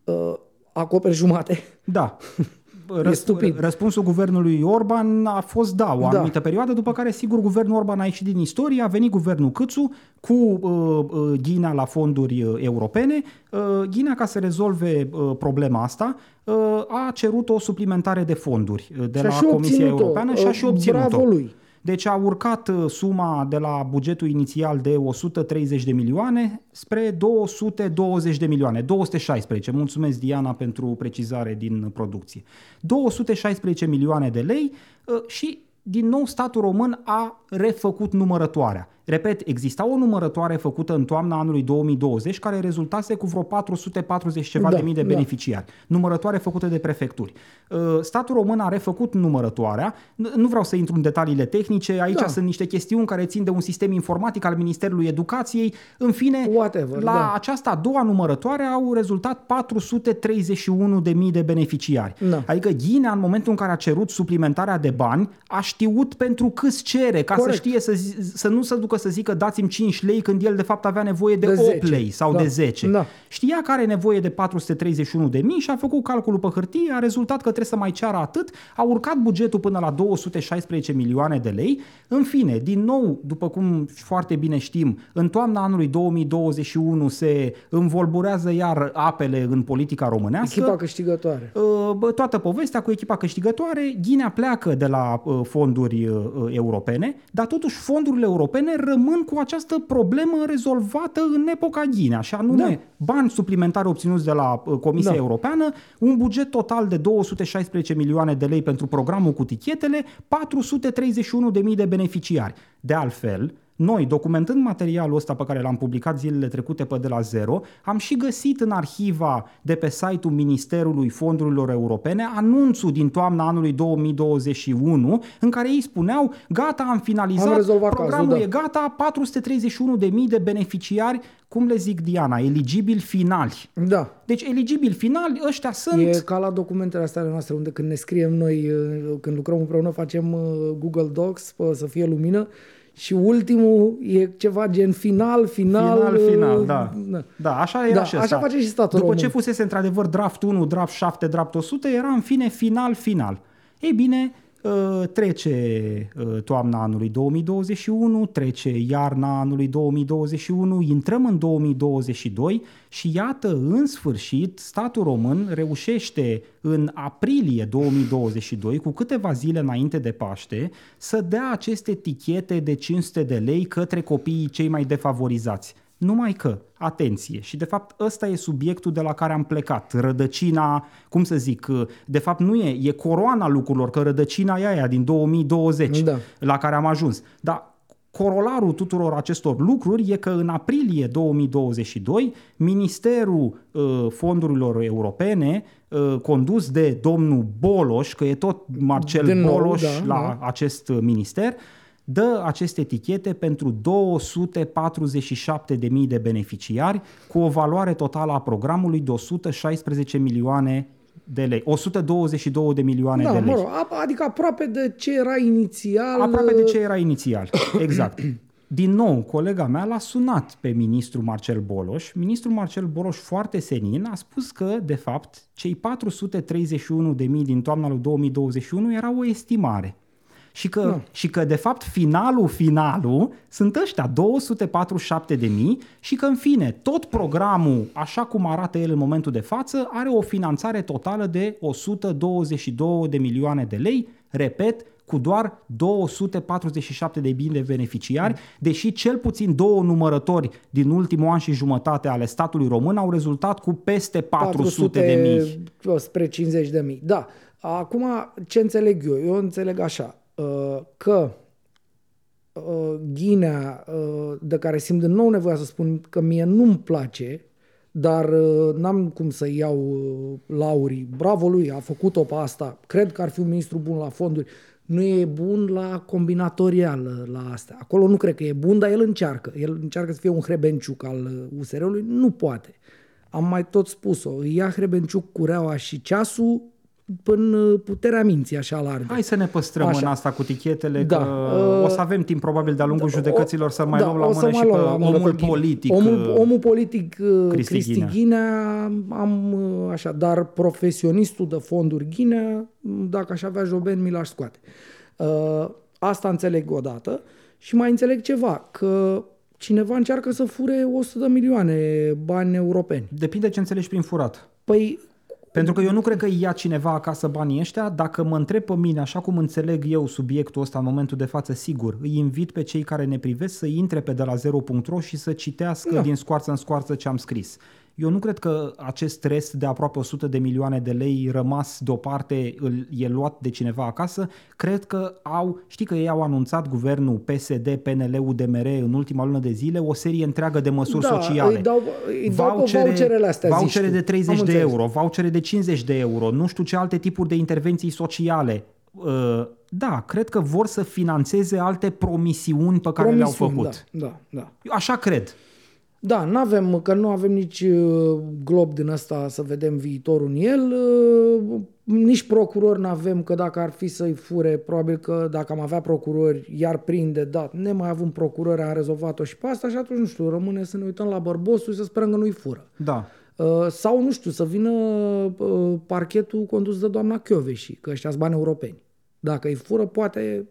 uh, acoperi jumate. Da. răsp- stupid. Răspunsul guvernului Orban a fost da, o da. anumită da. perioadă, după care, sigur, guvernul Orban a ieșit din istorie, a venit guvernul Câțu cu uh, uh, Ghina la fonduri uh, europene. Uh, Ghina, ca să rezolve uh, problema asta, uh, a cerut o suplimentare de fonduri uh, de și la Comisia Europeană și a și obținut-o. Bravo lui. Deci a urcat uh, suma de la bugetul inițial de 130 de milioane spre 220 de milioane, 216. Mulțumesc Diana pentru precizare din producție. 216 milioane de lei uh, și din nou statul român a refăcut numărătoarea. Repet, exista o numărătoare făcută în toamna anului 2020 care rezultase cu vreo 440 ceva da, de mii de da. beneficiari. Da. Numărătoare făcută de prefecturi. Uh, statul român a refăcut numărătoarea. Nu vreau să intru în detaliile tehnice, aici da. sunt niște chestiuni care țin de un sistem informatic al Ministerului Educației. În fine, Whatever, la da. această a doua numărătoare au rezultat 431 de mii de beneficiari. Da. Adică Ghinea, în momentul în care a cerut suplimentarea de bani, a știut pentru câți cere, ca Corect. să știe să, să nu se ducă apucă să zică dați-mi 5 lei când el de fapt avea nevoie de, de 8 10. lei sau da. de 10. Da. Știa că are nevoie de 431 de mii și a făcut calculul pe hârtie, a rezultat că trebuie să mai ceară atât, a urcat bugetul până la 216 milioane de lei. În fine, din nou, după cum foarte bine știm, în toamna anului 2021 se învolburează iar apele în politica românească. Echipa câștigătoare. Uh, toată povestea cu echipa câștigătoare, Ghinea pleacă de la uh, fonduri uh, europene, dar totuși fondurile europene rămân cu această problemă rezolvată în epoca Ghinea, și anume da. bani suplimentari obținuți de la uh, Comisia da. Europeană, un buget total de 216 milioane de lei pentru programul cu tichetele, 431.000 de beneficiari. De altfel, noi, documentând materialul ăsta pe care l-am publicat zilele trecute pe de la zero, am și găsit în arhiva de pe site-ul Ministerului Fondurilor Europene anunțul din toamna anului 2021 în care ei spuneau gata, am finalizat, am programul cazul, e da. gata, 431.000 de beneficiari cum le zic Diana, eligibili finali. Da. Deci eligibili finali, ăștia sunt... E ca la documentele astea noastre, unde când ne scriem noi, când lucrăm împreună, facem uh, Google Docs să fie lumină și ultimul e ceva gen final, final... Final, final, da. Da, da așa era da, și asta. Așa face și statul După român. ce fusese într-adevăr draft 1, draft 7, draft 100, era în fine final, final. Ei bine, ă, trece ă, toamna anului 2021, trece iarna anului 2021, intrăm în 2022 și iată, în sfârșit, statul român reușește în aprilie 2022, cu câteva zile înainte de Paște, să dea aceste tichete de 500 de lei către copiii cei mai defavorizați. Numai că, atenție, și de fapt ăsta e subiectul de la care am plecat, rădăcina, cum să zic, de fapt nu e, e coroana lucrurilor, că rădăcina e aia din 2020 da. la care am ajuns. Dar Corolarul tuturor acestor lucruri e că în aprilie 2022 Ministerul uh, Fondurilor Europene, uh, condus de domnul Boloș, că e tot Marcel Din Boloș nou, da, la da. acest minister, dă aceste etichete pentru 247.000 de beneficiari cu o valoare totală a programului de 116 milioane de lei. 122 de milioane da, de lei. Mă rog, adică aproape de ce era inițial. Aproape de ce era inițial, exact. Din nou, colega mea l-a sunat pe ministrul Marcel Boloș. Ministrul Marcel Boloș, foarte senin, a spus că, de fapt, cei 431 de mii din toamna lui 2021 era o estimare Și că, Nu. și că de fapt finalul, finalul sunt ăștia 247 de mii și că în fine tot programul, așa cum arată el în momentul de față, are o finanțare totală de 122 de milioane de lei, repet, cu doar 247 de mii de beneficiari, deși cel puțin două numărători din ultimul an și jumătate ale statului român au rezultat cu peste 400 de mii. spre 50 de mii. Da. Acum, ce înțeleg eu? Eu înțeleg așa, uh, că uh, ghinea uh, de care simt din nou nevoia să spun că mie nu-mi place, dar n-am cum să iau laurii. Bravo lui, a făcut-o pe asta. Cred că ar fi un ministru bun la fonduri. Nu e bun la combinatorial la astea. Acolo nu cred că e bun, dar el încearcă. El încearcă să fie un hrebenciuc al USR-ului. Nu poate. Am mai tot spus-o. Ia hrebenciuc cureaua și ceasul până puterea minții așa largă. Hai să ne păstrăm Așa. în asta cu tichetele, Da. că Uh, o să avem timp probabil de-a lungul Da, judecăților să mai da, luăm la o să mână mai și pe luăm la mână omul pe Ghinea. politic. Omul, uh, omul politic uh, Cristi Cristi, Ghinea. Ghinea, am uh, așa, dar profesionistul de fonduri Ghinea, dacă aș avea joben, mi l-aș scoate. Uh, Asta înțeleg odată și mai înțeleg ceva, că cineva încearcă să fure 100 de milioane bani europeni. Depinde ce înțelegi prin furat. Păi Pentru că eu nu cred că ia cineva acasă banii ăștia. Dacă mă întreb pe mine, așa cum înțeleg eu subiectul ăsta în momentul de față, sigur, îi invit pe cei care ne privesc să intre pe de la 0.ro și să citească Da. din scoarță în scoarță ce am scris. Eu nu cred că acest rest de aproape 100 de milioane de lei rămas deoparte îl, e luat de cineva acasă. Cred că au, știi că ei au anunțat guvernul PSD, PNL, UDMR în ultima lună de zile o serie întreagă de măsuri da, sociale îi dau, îi dau pe voucherele astea, zici vouchere tu. de Am 30 de înțeles. euro, vouchere de 50 de euro, nu știu ce alte tipuri de intervenții sociale. Uh, Da, cred că vor să financeze alte promisiuni pe care le-au Promisiuni, făcut. Da, da, da. Eu Așa cred. Da, nu avem, că nu avem nici uh, glob din ăsta să vedem viitorul în el, uh, nici procurori nu avem, că dacă ar fi să-i fure, probabil că dacă am avea procurori, iar prinde, da, ne mai avem procurori, am rezolvat-o și pe asta și atunci, nu știu, rămâne să ne uităm la bărbosul și să sperăm că nu-i fură. Da. Uh, Sau, nu știu, să vină uh, parchetul condus de doamna Chioveși, că ăștia sunt bani europeni. Dacă îi fură, poate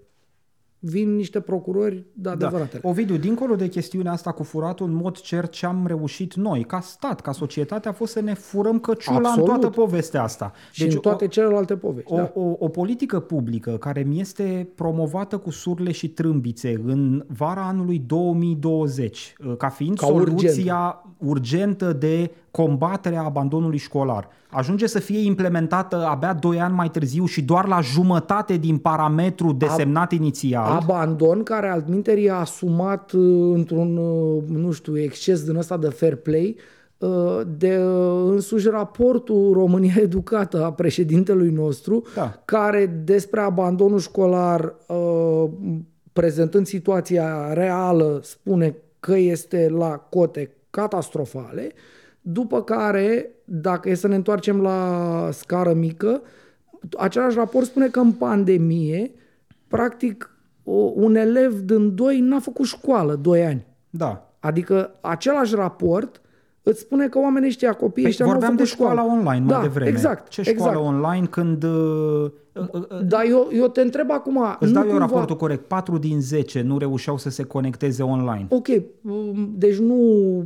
vin niște procurori de Da. adevăratele. Ovidiu, dincolo de chestiunea asta cu furatul, în mod cert ce am reușit noi, ca stat, ca societate, a fost să ne furăm căciula în Absolut. toată povestea asta. Și în toate o, celelalte povești. o, da. o, o politică publică care mi este promovată cu surle și trâmbițe în vara anului 2020, ca fiind Ca soluția urgentă de combatere a abandonului școlar, ajunge să fie implementată abia 2 ani mai târziu și doar la jumătate din parametru desemnat inițial. Abandon care altminterii a asumat uh, într-un, uh, nu știu, exces din ăsta de fair play uh, de uh, însuși raportul România Educată a președintelui nostru, Da. care despre abandonul școlar, uh, prezentând situația reală, spune că este la cote catastrofale, după care, dacă e să ne întoarcem la scară mică, același raport spune că în pandemie, practic, o- un elev din doi n-a făcut școală doi ani. Da. Adică același raport îți spune că oamenii ăștia, copiii Păi ăștia n-au vorbeam făcut de școala școală. online da, mai devreme. Exact, Ce școală exact. online când... uh, uh, uh, Dar eu, eu te întreb acum... Îți nu dau eu cumva... raportul corect. 4 din 10 nu reușeau să se conecteze online. Ok, um, deci nu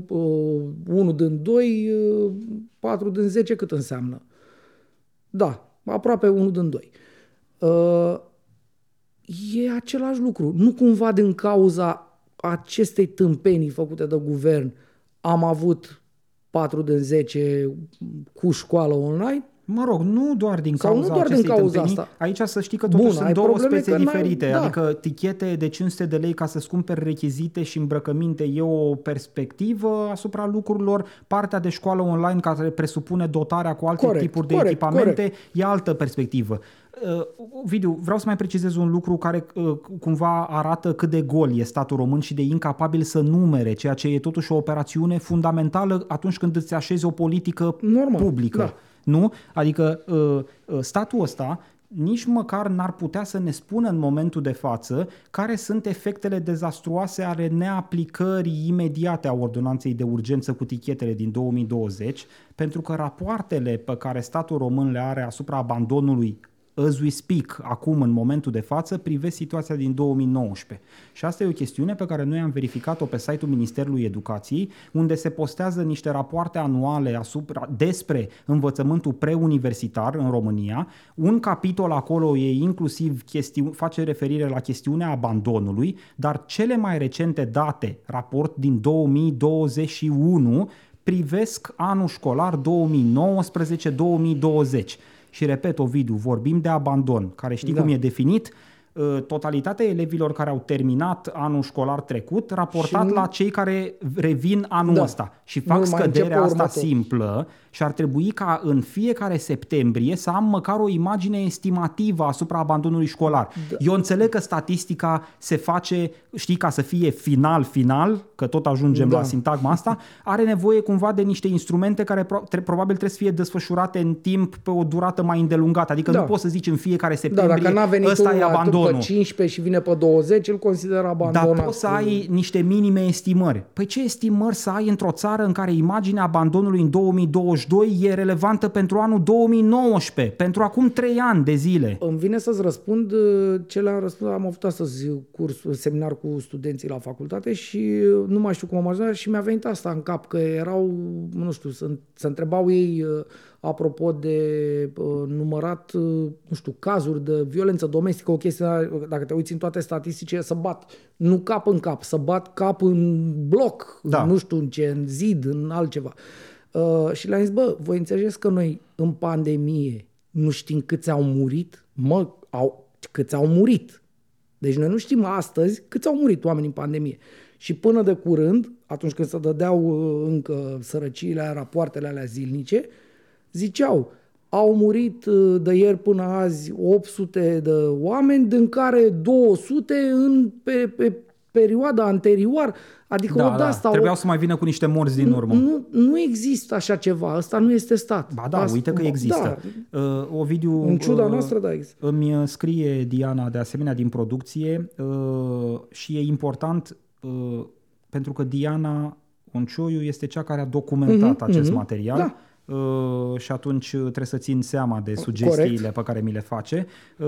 uh, unul din doi, uh, patru din zece cât înseamnă? Da, aproape unul din doi. Uh, e același lucru. Nu cumva din cauza acestei tâmpenii făcute de guvern am avut 4 din 10 cu școală online? Mă rog, nu doar din Sau nu cauza doar din acestei cauza tâmpenii. asta. Aici să știi că totuși Bun, sunt ai două probleme specii că n-ai- diferite. da. Adică tichete de 500 de lei ca să-ți cumperi rechizite și îmbrăcăminte e o perspectivă asupra lucrurilor. Partea de școală online care presupune dotarea cu alte Corect, tipuri de corect, echipamente corect. e altă perspectivă. Uh, Vidiu, vreau să mai precizez un lucru care uh, cumva arată cât de gol e statul român și de incapabil să numere, ceea ce e totuși o operațiune fundamentală atunci când îți așezi o politică Normal, publică. da. Nu? Adică uh, uh, statul ăsta nici măcar n-ar putea să ne spună în momentul de față care sunt efectele dezastruoase ale neaplicării imediate a ordonanței de urgență cu tichetele din 2020, pentru că rapoartele pe care statul român le are asupra abandonului as we speak, acum în momentul de față, privesc situația din 2019. Și asta e o chestiune pe care noi am verificat-o pe site-ul Ministerului Educației, unde se postează niște rapoarte anuale asupra, despre învățământul preuniversitar în România. Un capitol acolo e inclusiv chestiu, face referire la chestiunea abandonului, dar cele mai recente date, raport din 2021, privesc anul școlar 2019-2020. Și repet, Ovidiu, vorbim de abandon, care știi da. cum e definit? Uh, totalitatea elevilor care au terminat anul școlar trecut, raportat și la cei care revin anul da. ăsta și fac scăderea asta următor. simplă și ar trebui ca în fiecare septembrie să am măcar o imagine estimativă asupra abandonului școlar. Da. Eu înțeleg că statistica se face, știi, ca să fie final-final, că tot ajungem da. la sintagma asta, are nevoie cumva de niște instrumente care pro- tre- probabil trebuie să fie desfășurate în timp pe o durată mai îndelungată. Adică da. nu poți să zici în fiecare septembrie, da, dacă n-a venit ăsta e abandonul. Pe 15 și vine pe 20, îl consider abandonat. Dar poți să ai niște minime estimări. Păi ce estimări să ai într-o țară în care imaginea abandonului în 2022 22 e relevantă pentru anul 2019, pentru acum 3 ani de zile. Îmi vine să-ți răspund uh, ce le-am răspuns. Am avut astăzi curs, seminar cu studenții la facultate și uh, nu mai știu cum am ajuns și mi-a venit asta în cap, că erau, nu știu, să, să întrebau ei uh, apropo de uh, numărat, uh, nu știu, cazuri de violență domestică, o chestie, dacă te uiți în toate statisticile, să bat nu cap în cap, să bat cap în bloc, da. nu știu în ce, în zid, în altceva. Uh, și le-am zis, bă, voi înțelegeți că noi în pandemie nu știm câți au murit? Mă, au, câți au murit. Deci noi nu știm astăzi câți au murit oameni în pandemie. Și până de curând, atunci când se dădeau uh, încă sărăciile, rapoartele alea zilnice, ziceau, au murit uh, de ieri până azi 800 de oameni, din care 200 în, pe, pe perioada anterioară. Adică da, da. asta... Trebuiau o... să mai vină cu niște morți din urmă. Nu, nu există așa ceva. Asta nu este stat. Ba da, asta, uite că există. Da. Uh, Ovidiu, în ciuda uh, noastră, da, există. Îmi scrie Diana de asemenea din producție uh, și e important uh, pentru că Diana Oncioiu este cea care a documentat uh-huh, acest uh-huh. material. Da Uh, și atunci trebuie să țin seama de sugestiile Corect. pe care mi le face. Uh,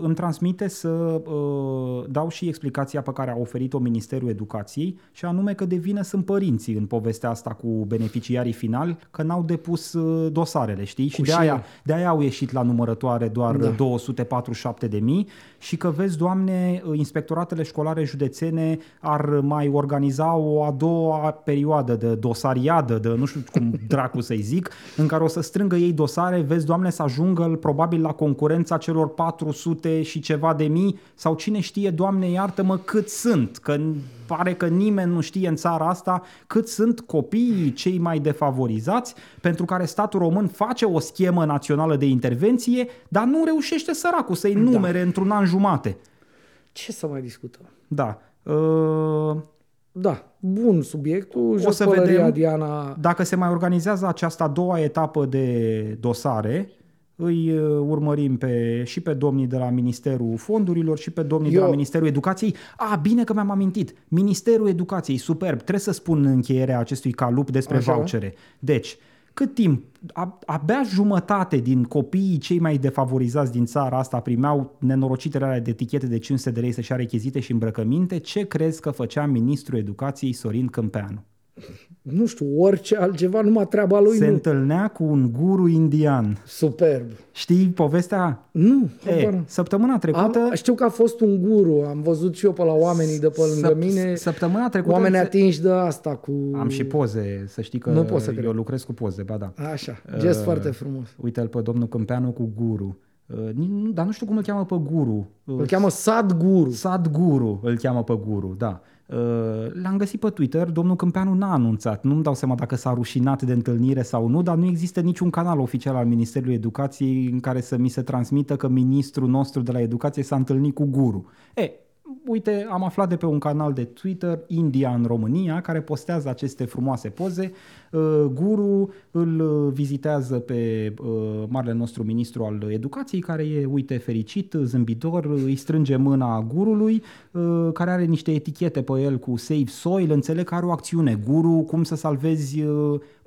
îmi transmite să uh, dau și explicația pe care a oferit-o Ministerul Educației și anume că de vină sunt părinții în povestea asta cu beneficiarii finali, că n-au depus dosarele, știi? Și de aia, de aia au ieșit la numărătoare doar da. 247 de mii și că vezi, Doamne, inspectoratele școlare județene ar mai organiza o a doua perioadă de dosariadă, de nu știu cum dracu să-i zic, în care o să strângă ei dosare, vezi, Doamne, să ajungă probabil la concurența celor 400 și ceva de mii? Sau cine știe, Doamne, iartă-mă, cât sunt, că pare că nimeni nu știe în țara asta cât sunt copiii cei mai defavorizați pentru care statul român face o schemă națională de intervenție, dar nu reușește săracul să-i da. numere da. într-un an jumate. Ce să mai discutăm? Da. Uh, da, bun subiectul. O să vedem Diana... dacă se mai organizează această a doua etapă de dosare, îi uh, urmărim pe, și pe domnii de la Ministerul Fondurilor și pe domnii Eu... de la Ministerul Educației. A, bine că mi-am amintit. Ministerul Educației, superb. Trebuie să spun în încheierea acestui calup despre Așa. vouchere. Deci, cât timp, abia jumătate din copiii cei mai defavorizați din țara asta primeau nenorocitele alea de etichete de 500 de lei să-și are rechizite și îmbrăcăminte, ce crezi că făcea ministrul educației Sorin Câmpeanu? Nu știu, orice altceva, numai treaba lui Se nu. întâlnea cu un guru indian. Superb. Știi povestea? Nu. E, săptămâna trecută... Am, știu că a fost un guru, am văzut și eu pe la oamenii de pe lângă mine. Săptămâna trecută... Oameni atinși de asta cu... Am și poze, să știi că nu pot să eu cred. lucrez cu poze, ba da. Așa, gest uh, foarte frumos. Uite-l pe domnul Câmpeanu cu guru. Uh, dar nu știu cum îl cheamă pe guru. Uh, îl cheamă Sad Guru. Sad Guru îl cheamă pe guru, da. Uh, l-am găsit pe Twitter, domnul Câmpeanu n-a anunțat, nu-mi dau seama dacă s-a rușinat de întâlnire sau nu, dar nu există niciun canal oficial al Ministerului Educației în care să mi se transmită că ministrul nostru de la educație s-a întâlnit cu guru. E, uite, am aflat de pe un canal de Twitter, India în România, care postează aceste frumoase poze. Uh, guru îl uh, vizitează pe uh, marele nostru ministru al educației, care e, uite, fericit, zâmbitor, îi strânge mâna gurului, care are niște etichete pe el cu Save Soil, înțeleg că are o acțiune. Guru, cum să salvezi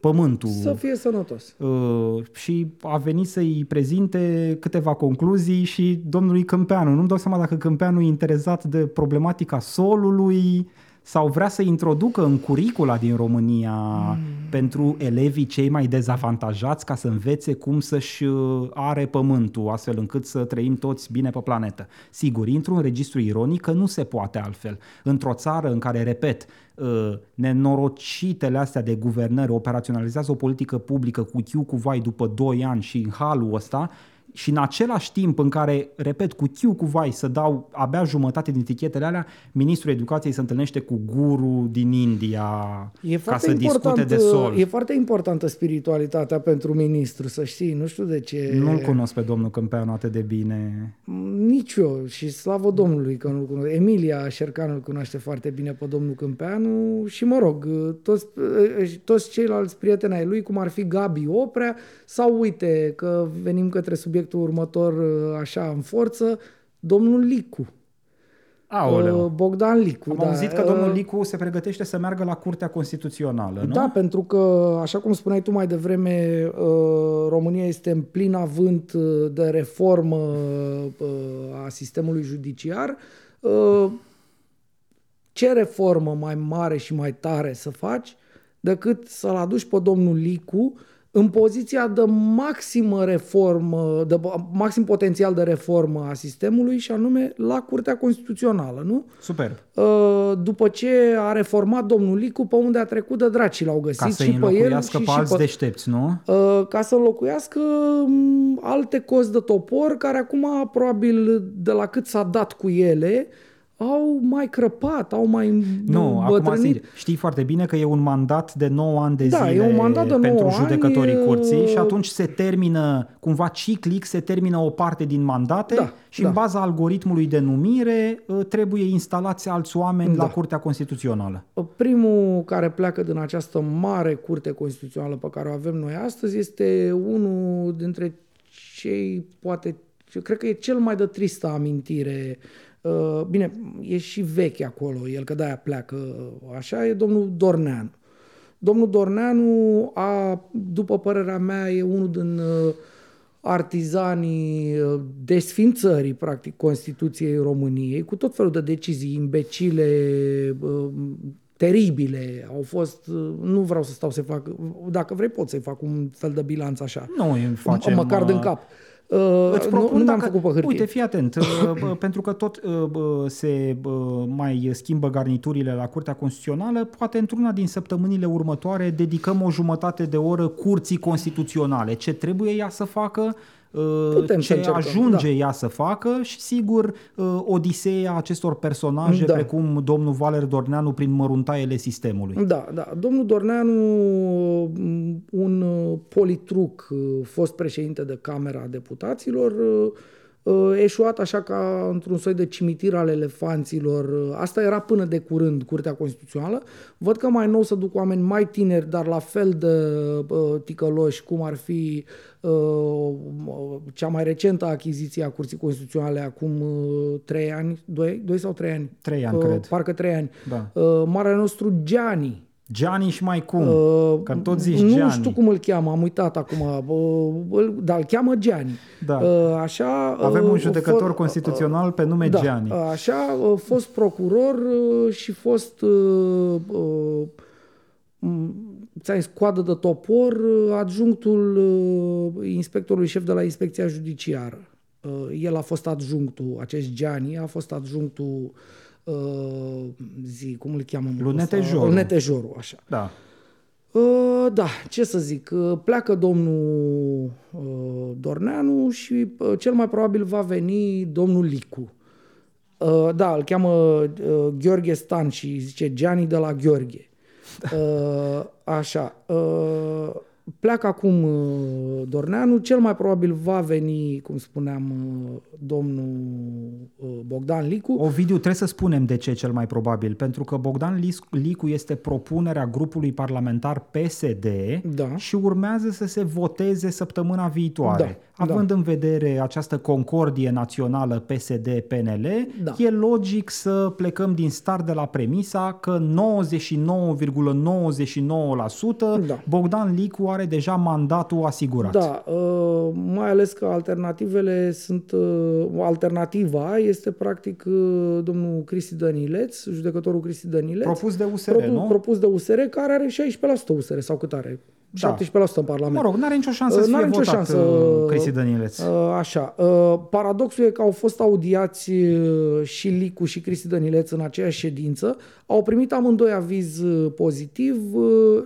pământul. Să fie sănătos. Uh, și a venit să-i prezinte câteva concluzii și domnului Câmpeanu. Nu-mi dau seama dacă Câmpeanu e interesat de problematica solului, sau vrea să introducă în curicula din România mm. pentru elevii cei mai dezavantajați ca să învețe cum să-și uh, are pământul, astfel încât să trăim toți bine pe planetă. Sigur, intru în registru ironic că nu se poate altfel. Într-o țară în care, repet, uh, nenorocitele astea de guvernări operaționalizează o politică publică cu chiu cu vai după 2 ani și în halul ăsta, și în același timp în care, repet, cu chiu cu vai să dau abia jumătate din etichetele alea, ministrul educației se întâlnește cu guru din India e ca să discute de sol. E foarte importantă spiritualitatea pentru ministru, să știi, nu știu de ce. Nu-l cunosc pe domnul Câmpeanu atât de bine. Nici eu și slavă Domnului că nu-l cunosc. Emilia Șercanu îl cunoaște foarte bine pe domnul Câmpeanu și mă rog, toți, toți ceilalți prieteni ai lui, cum ar fi Gabi Oprea, sau uite că venim către subiect subiectul următor uh, așa în forță, domnul Licu. Aoleu. Uh, Bogdan Licu. Am da. auzit că domnul uh, Licu se pregătește să meargă la Curtea Constituțională, nu? Da, pentru că, așa cum spuneai tu mai devreme, România este în plin avânt de reformă a sistemului judiciar. Ce reformă mai mare și mai tare să faci decât să-l aduci pe domnul Licu în poziția de maximă reformă, de maxim potențial de reformă a sistemului și anume la Curtea Constituțională, nu? Super. Uh, după ce a reformat domnul Licu, pe unde a trecut de draci l-au găsit ca să și pe el și, pe și alți pe, deștepți, nu? Uh, ca să înlocuiască mm, alte cozi de topor care acum probabil de la cât s-a dat cu ele, au mai crăpat, au mai Nu, acum sincer, știi foarte bine că e un mandat de 9 ani de da, zile e un mandat de pentru 9 judecătorii ani, curții și atunci se termină, cumva ciclic, se termină o parte din mandate da, și da. în baza algoritmului de numire ă, trebuie instalați alți oameni da. la Curtea Constituțională. Primul care pleacă din această mare curte constituțională pe care o avem noi astăzi este unul dintre cei, poate, eu cred că e cel mai de tristă amintire Uh, bine, e și vechi acolo, el că de-aia pleacă așa, e domnul Dorneanu. Domnul Dorneanu a, după părerea mea, e unul din uh, artizanii uh, desfințării, practic, Constituției României, cu tot felul de decizii imbecile, teribile. Au fost, nu vreau să stau să fac, dacă vrei pot să-i fac un fel de bilanț așa. Nu, facem, măcar din cap. Uh, Îți propun nu, nu dacă, făcut pe hârtie. Uite, fii atent, uh, pentru că tot uh, se mai schimbă garniturile la Curtea Constituțională, poate într-una din săptămânile următoare dedicăm o jumătate de oră Curții Constituționale. Ce trebuie ea să facă? Putem ce încercăm, ajunge da. ea să facă și sigur odiseea acestor personaje da. precum domnul Valer Dorneanu prin măruntaiele sistemului. Da, da. Domnul Dorneanu, un politruc, fost președinte de Camera Deputaților, eșuat așa ca într-un soi de cimitir al elefanților. Asta era până de curând Curtea Constituțională. Văd că mai nou să duc oameni mai tineri, dar la fel de uh, ticăloși, cum ar fi uh, cea mai recentă achiziție a Curții Constituționale acum uh, 3 ani, 2, 2 sau 3 ani? 3 ani, uh, cred. Parcă 3 ani. Da. Uh, Marele nostru Gianni, Gianni și mai cum? Uh, că tot zici nu Gianni. știu cum îl cheamă, am uitat acum, uh, dar îl cheamă Gianni. Da. Uh, așa, Avem un judecător uh, constituțional pe nume da, Gianni. Așa, uh, fost procuror uh, și fost uh, uh, ți-ai scoadă de topor, uh, adjunctul uh, inspectorului șef de la inspecția judiciară. Uh, el a fost adjunctul, acest Gianni a fost adjunctul uh, zi, cum îl cheamă? Lunetejoru. Lunetejoru, așa. Da. Uh, da, ce să zic, uh, pleacă domnul uh, Dorneanu și uh, cel mai probabil va veni domnul Licu. Uh, da, îl cheamă uh, Gheorghe Stan și zice Gianni de la Gheorghe. Uh, așa. Uh, Pleacă acum uh, Dorneanu, cel mai probabil va veni, cum spuneam, uh, domnul uh, Bogdan Licu. Ovidiu, trebuie să spunem de ce cel mai probabil, pentru că Bogdan Licu este propunerea grupului parlamentar PSD da. și urmează să se voteze săptămâna viitoare. Da. Având da. în vedere această concordie națională PSD-PNL, da. e logic să plecăm din start de la premisa că 99,99% da. Bogdan Licu are deja mandatul asigurat. Da, uh, mai ales că alternativele sunt, uh, alternativa este practic uh, domnul Cristi Dănileț, judecătorul Cristi Dănileț. Propus de USR, propus, nu? Propus de USR, care are 16% USR sau cât are? Da. 17% în Parlament. Mă rog, n-are nicio șansă să fie nicio votat șansă, uh, Cristi Dănileț. Uh, așa. Uh, paradoxul e că au fost audiați și Licu și Cristi Dănileț în aceeași ședință. Au primit amândoi aviz pozitiv.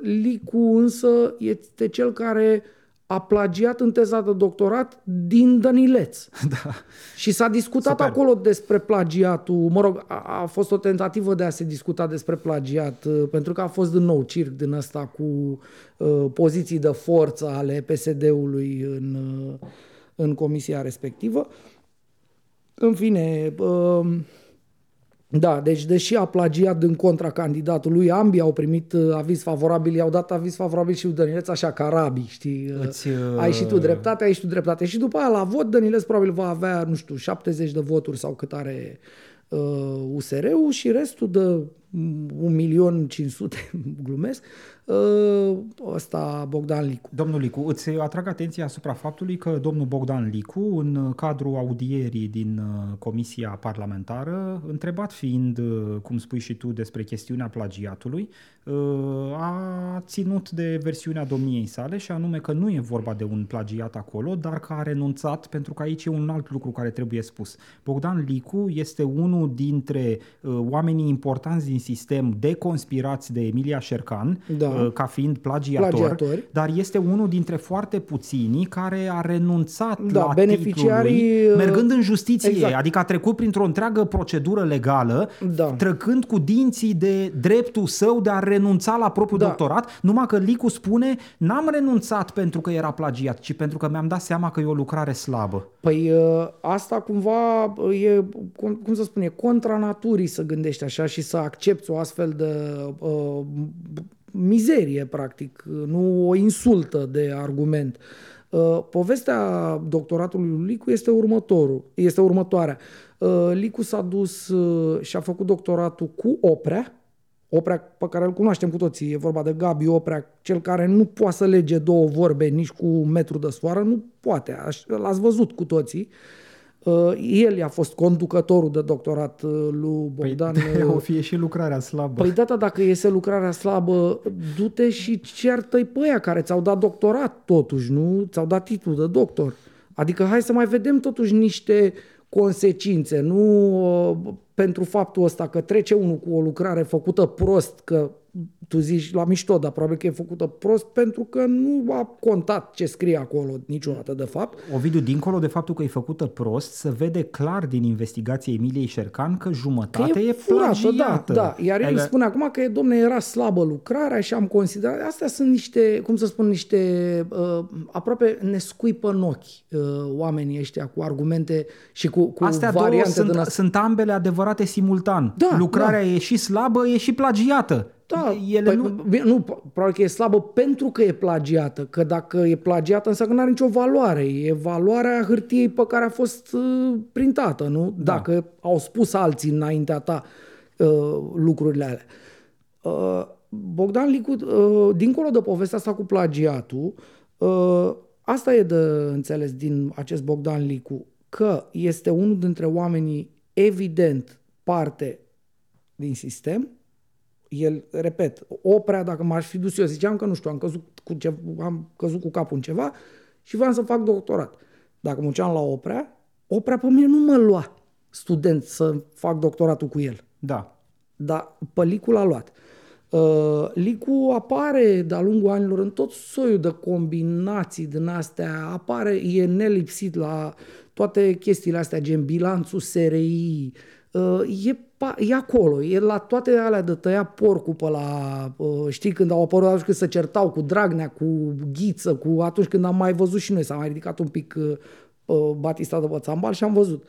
Licu însă este cel care a plagiat în teza de doctorat din Dănileț. Da. Și s-a discutat Super. acolo despre plagiatul, mă rog, a, a fost o tentativă de a se discuta despre plagiat, uh, pentru că a fost din nou circ din ăsta cu uh, poziții de forță ale PSD-ului în, uh, în comisia respectivă. În fine, uh, da, deci deși a plagiat din contra candidatului, ambii au primit uh, aviz favorabil, i-au dat aviz favorabil și Dănileț, așa ca rabii, știi? Uh, Îți, uh... Ai și tu dreptate, ai și tu dreptate. Și după aia la vot Dănileț probabil va avea, nu știu, 70 de voturi sau cât are uh, USR-ul și restul de 1.500.000, glumesc, uh, ăsta Bogdan Licu. Domnul Licu, îți atrag atenția asupra faptului că domnul Bogdan Licu, în cadrul audierii din uh, Comisia Parlamentară, întrebat fiind, uh, cum spui și tu, despre chestiunea plagiatului, a ținut de versiunea domniei sale și anume că nu e vorba de un plagiat acolo, dar că a renunțat, pentru că aici e un alt lucru care trebuie spus. Bogdan Licu este unul dintre oamenii importanți din sistem deconspirați de Emilia Șercan da. Uh, ca fiind plagiator, Plagiatori. dar este unul dintre foarte puțini care a renunțat da, la beneficiarii lui, uh, mergând în justiție, exact. adică a trecut printr-o întreagă procedură legală, da. trăcând cu dinții de dreptul său de a renunța la propriul da. doctorat, numai că Licu spune n-am renunțat pentru că era plagiat, ci pentru că mi-am dat seama că e o lucrare slabă. Păi uh, asta cumva e, cum să spune, contra naturii să gândești așa și să accepti accepti o astfel de uh, mizerie, practic, nu o insultă de argument. Uh, povestea doctoratului lui Licu este următorul, este următoarea. Uh, Licu s-a dus uh, și a făcut doctoratul cu Oprea, Oprea pe care îl cunoaștem cu toții, e vorba de Gabi Oprea, cel care nu poate să lege două vorbe nici cu un metru de soară, nu poate, l-ați văzut cu toții. Uh, Uh, el a fost conducătorul de doctorat uh, lui păi Bogdan. Păi, o fie și lucrarea slabă. Păi data dacă iese lucrarea slabă, du-te și certă-i pe aia care ți-au dat doctorat totuși, nu? Ți-au dat titlul de doctor. Adică hai să mai vedem totuși niște consecințe, nu uh, pentru faptul ăsta că trece unul cu o lucrare făcută prost, că tu zici la mișto, dar probabil că e făcută prost pentru că nu a contat ce scrie acolo niciodată de fapt. Ovidiu, dincolo de faptul că e făcută prost, se vede clar din investigația Emiliei Șercan că jumătate că e, e plagiată. Da, da. Iar el adică... spune acum că, domne, era slabă lucrarea și am considerat... Astea sunt niște, cum să spun, niște... Uh, aproape ne scuipă în ochi uh, oamenii ăștia cu argumente și cu, cu Astea variante două sunt, din asta. sunt ambele adevărate simultan. Da, lucrarea da. e și slabă, e și plagiată. Da, ele păi, nu... nu... Probabil că e slabă pentru că e plagiată, că dacă e plagiată înseamnă că nu are nicio valoare. E valoarea hârtiei pe care a fost uh, printată, nu? Da. Dacă au spus alții înaintea ta uh, lucrurile alea. Uh, Bogdan Licu, uh, dincolo de povestea asta cu plagiatul, uh, asta e de înțeles din acest Bogdan Licu, că este unul dintre oamenii evident parte din sistem, el, repet, oprea, dacă m-aș fi dus eu, ziceam că nu știu, am căzut cu, ceva, am căzut cu capul în ceva și vreau să fac doctorat. Dacă mă la oprea, oprea pe mine nu mă lua student să fac doctoratul cu el. Da. Dar pelicula a luat. Uh, Licu apare de-a lungul anilor în tot soiul de combinații din astea, apare, e nelipsit la toate chestiile astea, gen bilanțul SRI, uh, e e acolo, e la toate alea de tăia porcul pe la, uh, știi, când au apărut atunci când se certau cu Dragnea, cu Ghiță, cu atunci când am mai văzut și noi, s-a mai ridicat un pic uh, uh Batista de Bățambal și am văzut.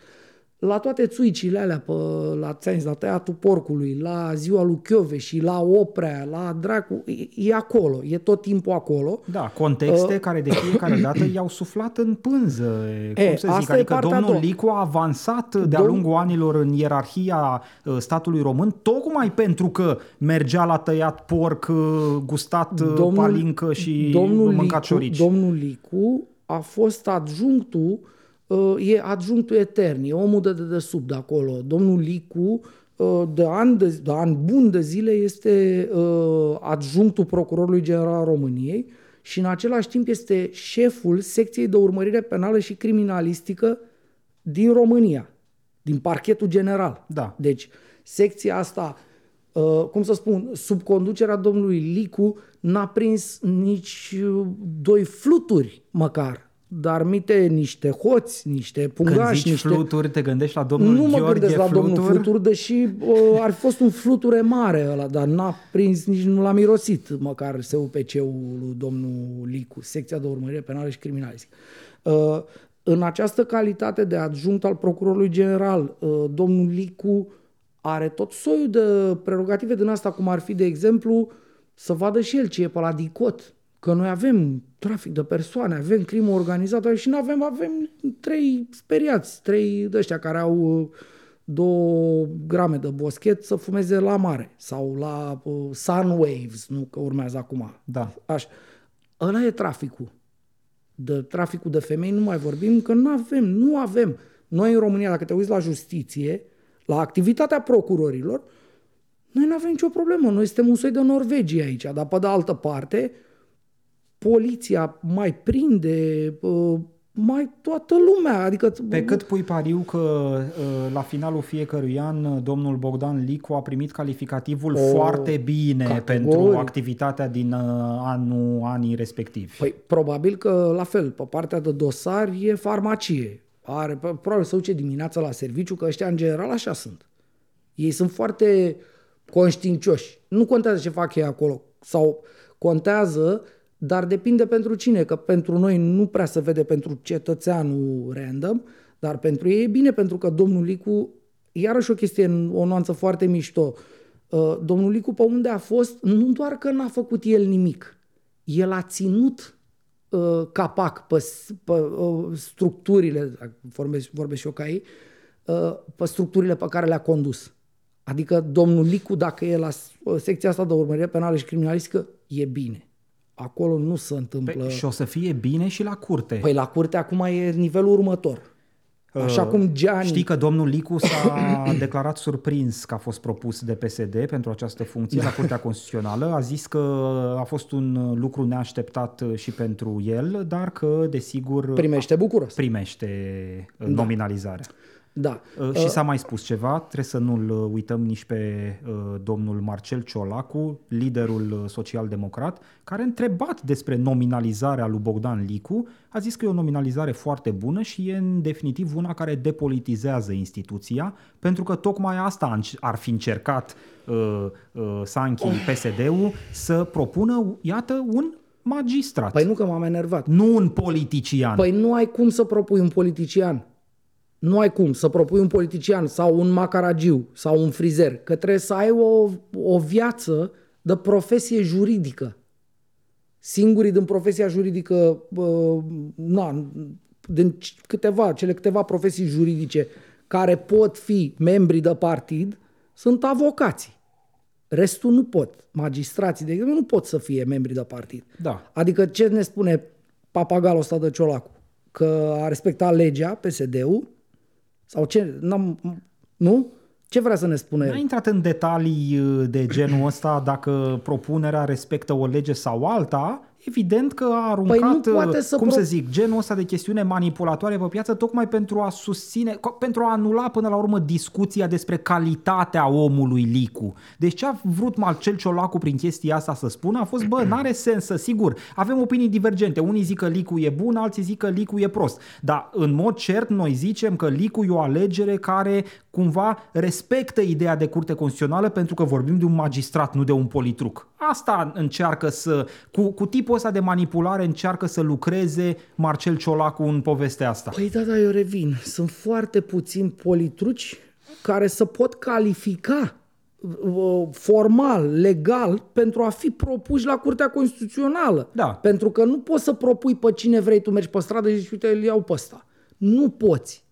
La toate țuicile alea, pe, la, ți la tăiatul porcului, la ziua lui Chiove și la Oprea, la Dracu, e, e acolo, e tot timpul acolo. Da, contexte uh, care de fiecare dată i-au suflat în pânză, e, cum să zic, adică domnul Licu a avansat Dom- de-a lungul anilor în ierarhia uh, statului român, tocmai pentru că mergea la tăiat porc, uh, gustat uh, domnul, palincă și domnul mâncat Licu, ciorici. Domnul Licu a fost adjunctul e adjunctul etern, e omul de dedesubt de acolo. Domnul Licu, ă, de an, de, de an bun de zile, este ă, adjunctul procurorului general al României și în același timp este șeful secției de urmărire penală și criminalistică din România, din parchetul general. Da. Deci, secția asta, ă, cum să spun, sub conducerea domnului Licu, n-a prins nici doi fluturi măcar dar mite niște hoți, niște pungași, Când zici niște... fluturi, te gândești la domnul Nu mă Gheorghe gândesc la Flutur? domnul Flutur, deși uh, ar fi fost un fluture mare ăla, dar n-a prins, nici nu l-a mirosit măcar SUPC-ul lui domnul Licu, secția de urmărire penală și criminalistică. Uh, în această calitate de adjunct al procurorului general, uh, domnul Licu are tot soiul de prerogative din asta, cum ar fi, de exemplu, să vadă și el ce e pe la DICOT, că noi avem trafic de persoane, avem crimă organizată și nu avem, avem trei speriați, trei de ăștia care au uh, două grame de boschet să fumeze la mare sau la uh, sun waves, nu că urmează acum. Da. Așa. Ăla e traficul. De traficul de femei nu mai vorbim, că nu avem, nu avem. Noi în România, dacă te uiți la justiție, la activitatea procurorilor, noi nu avem nicio problemă. Noi suntem un soi de Norvegia aici, dar pe de altă parte, poliția mai prinde, mai toată lumea. Adică... Pe cât pui pariu că la finalul fiecărui an domnul Bogdan Licu a primit calificativul o, foarte bine categoric. pentru activitatea din anul, anii respectivi? Păi probabil că la fel, pe partea de dosar e farmacie. Are, probabil să duce dimineața la serviciu, că ăștia în general așa sunt. Ei sunt foarte conștiincioși. Nu contează ce fac ei acolo. Sau contează dar depinde pentru cine, că pentru noi nu prea se vede pentru cetățeanul random, dar pentru ei e bine, pentru că domnul Licu, iarăși o chestie, o nuanță foarte mișto, uh, domnul Licu pe unde a fost, nu doar că n-a făcut el nimic, el a ținut uh, capac pe, pe uh, structurile, vorbesc, vorbesc și eu ca ei, pe structurile pe care le-a condus. Adică domnul Licu, dacă e la secția asta de urmărire penală și criminalistică, e bine acolo nu se întâmplă... Păi, și o să fie bine și la curte. Păi la curte acum e nivelul următor. Așa uh, cum Gianni... Știi că domnul Licu s-a declarat surprins că a fost propus de PSD pentru această funcție la Curtea Constituțională. A zis că a fost un lucru neașteptat și pentru el, dar că, desigur... Primește bucuros. Primește da. nominalizarea. Da. Uh, și uh, s-a mai spus ceva, trebuie să nu-l uh, uităm nici pe uh, domnul Marcel Ciolacu, liderul social-democrat, care întrebat despre nominalizarea lui Bogdan Licu, a zis că e o nominalizare foarte bună și e în definitiv una care depolitizează instituția, pentru că tocmai asta ar fi încercat uh, uh, Sanchi, PSD-ul, să propună, iată, un magistrat. Păi nu că m-am enervat. Nu un politician. Păi nu ai cum să propui un politician. Nu ai cum să propui un politician sau un macaragiu sau un frizer, că trebuie să ai o, o viață de profesie juridică. Singurii din profesia juridică, na, din câteva, cele câteva profesii juridice care pot fi membri de partid, sunt avocații. Restul nu pot. Magistrații, de exemplu, nu pot să fie membri de partid. Da. Adică ce ne spune papagalul ăsta de Ciolacu? Că a respectat legea, PSD-ul, sau ce? N-am, nu? Ce vrea să ne spune Nu a intrat în detalii uh, de genul ăsta dacă propunerea respectă o lege sau alta, evident că a aruncat, păi nu poate să cum pro... să zic, genul ăsta de chestiune manipulatoare pe piață tocmai pentru a susține, pentru a anula până la urmă discuția despre calitatea omului Licu. Deci ce a vrut Marcel Ciolacu prin chestia asta să spună a fost, bă, n-are sens să, sigur, avem opinii divergente. Unii zic că Licu e bun, alții zic că Licu e prost. Dar în mod cert noi zicem că Licu e o alegere care cumva respectă ideea de curte constituțională pentru că vorbim de un magistrat, nu de un politruc. Asta încearcă să, cu, cu tipul tipul ăsta de manipulare încearcă să lucreze Marcel Ciolacu în povestea asta? Păi da, da, eu revin. Sunt foarte puțini politruci care să pot califica uh, formal, legal, pentru a fi propuși la Curtea Constituțională. Da. Pentru că nu poți să propui pe cine vrei, tu mergi pe stradă și zici, uite, îl iau pe ăsta. Nu poți.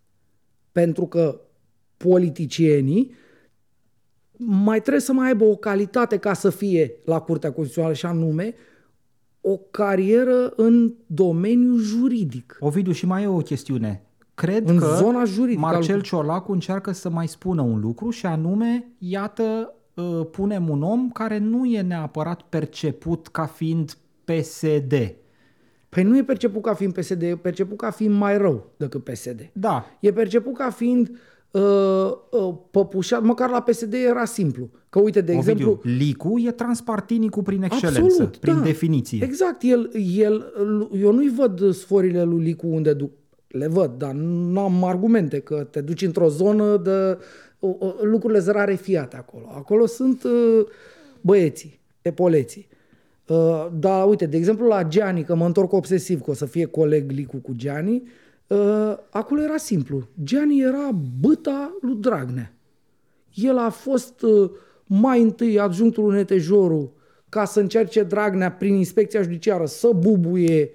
Pentru că politicienii mai trebuie să mai aibă o calitate ca să fie la Curtea Constituțională și anume o carieră în domeniul juridic. Ovidiu, și mai e o chestiune. Cred În că zona juridică Marcel al- Ciolacu încearcă să mai spună un lucru și anume, iată, uh, punem un om care nu e neapărat perceput ca fiind PSD. Păi nu e perceput ca fiind PSD, e perceput ca fiind mai rău decât PSD. Da, E perceput ca fiind uh, uh, păpușat, măcar la PSD era simplu. Că uite, de Ovidiu, exemplu, Licu e transpartinicul prin excelență, Absolut, prin da. definiție. Exact, el, el, eu nu-i văd sforile lui Licu unde duc. Le văd, dar nu am argumente că te duci într-o zonă de o, o, lucrurile sunt rarefiate acolo. Acolo sunt uh, băieții, epoleții. Uh, dar uite, de exemplu la Gianni, că mă întorc obsesiv că o să fie coleg Licu cu Gianni, uh, acolo era simplu. Gianni era băta lui Dragnea. El a fost uh, mai întâi adjunctul Netejorul ca să încerce Dragnea prin inspecția judiciară să bubuie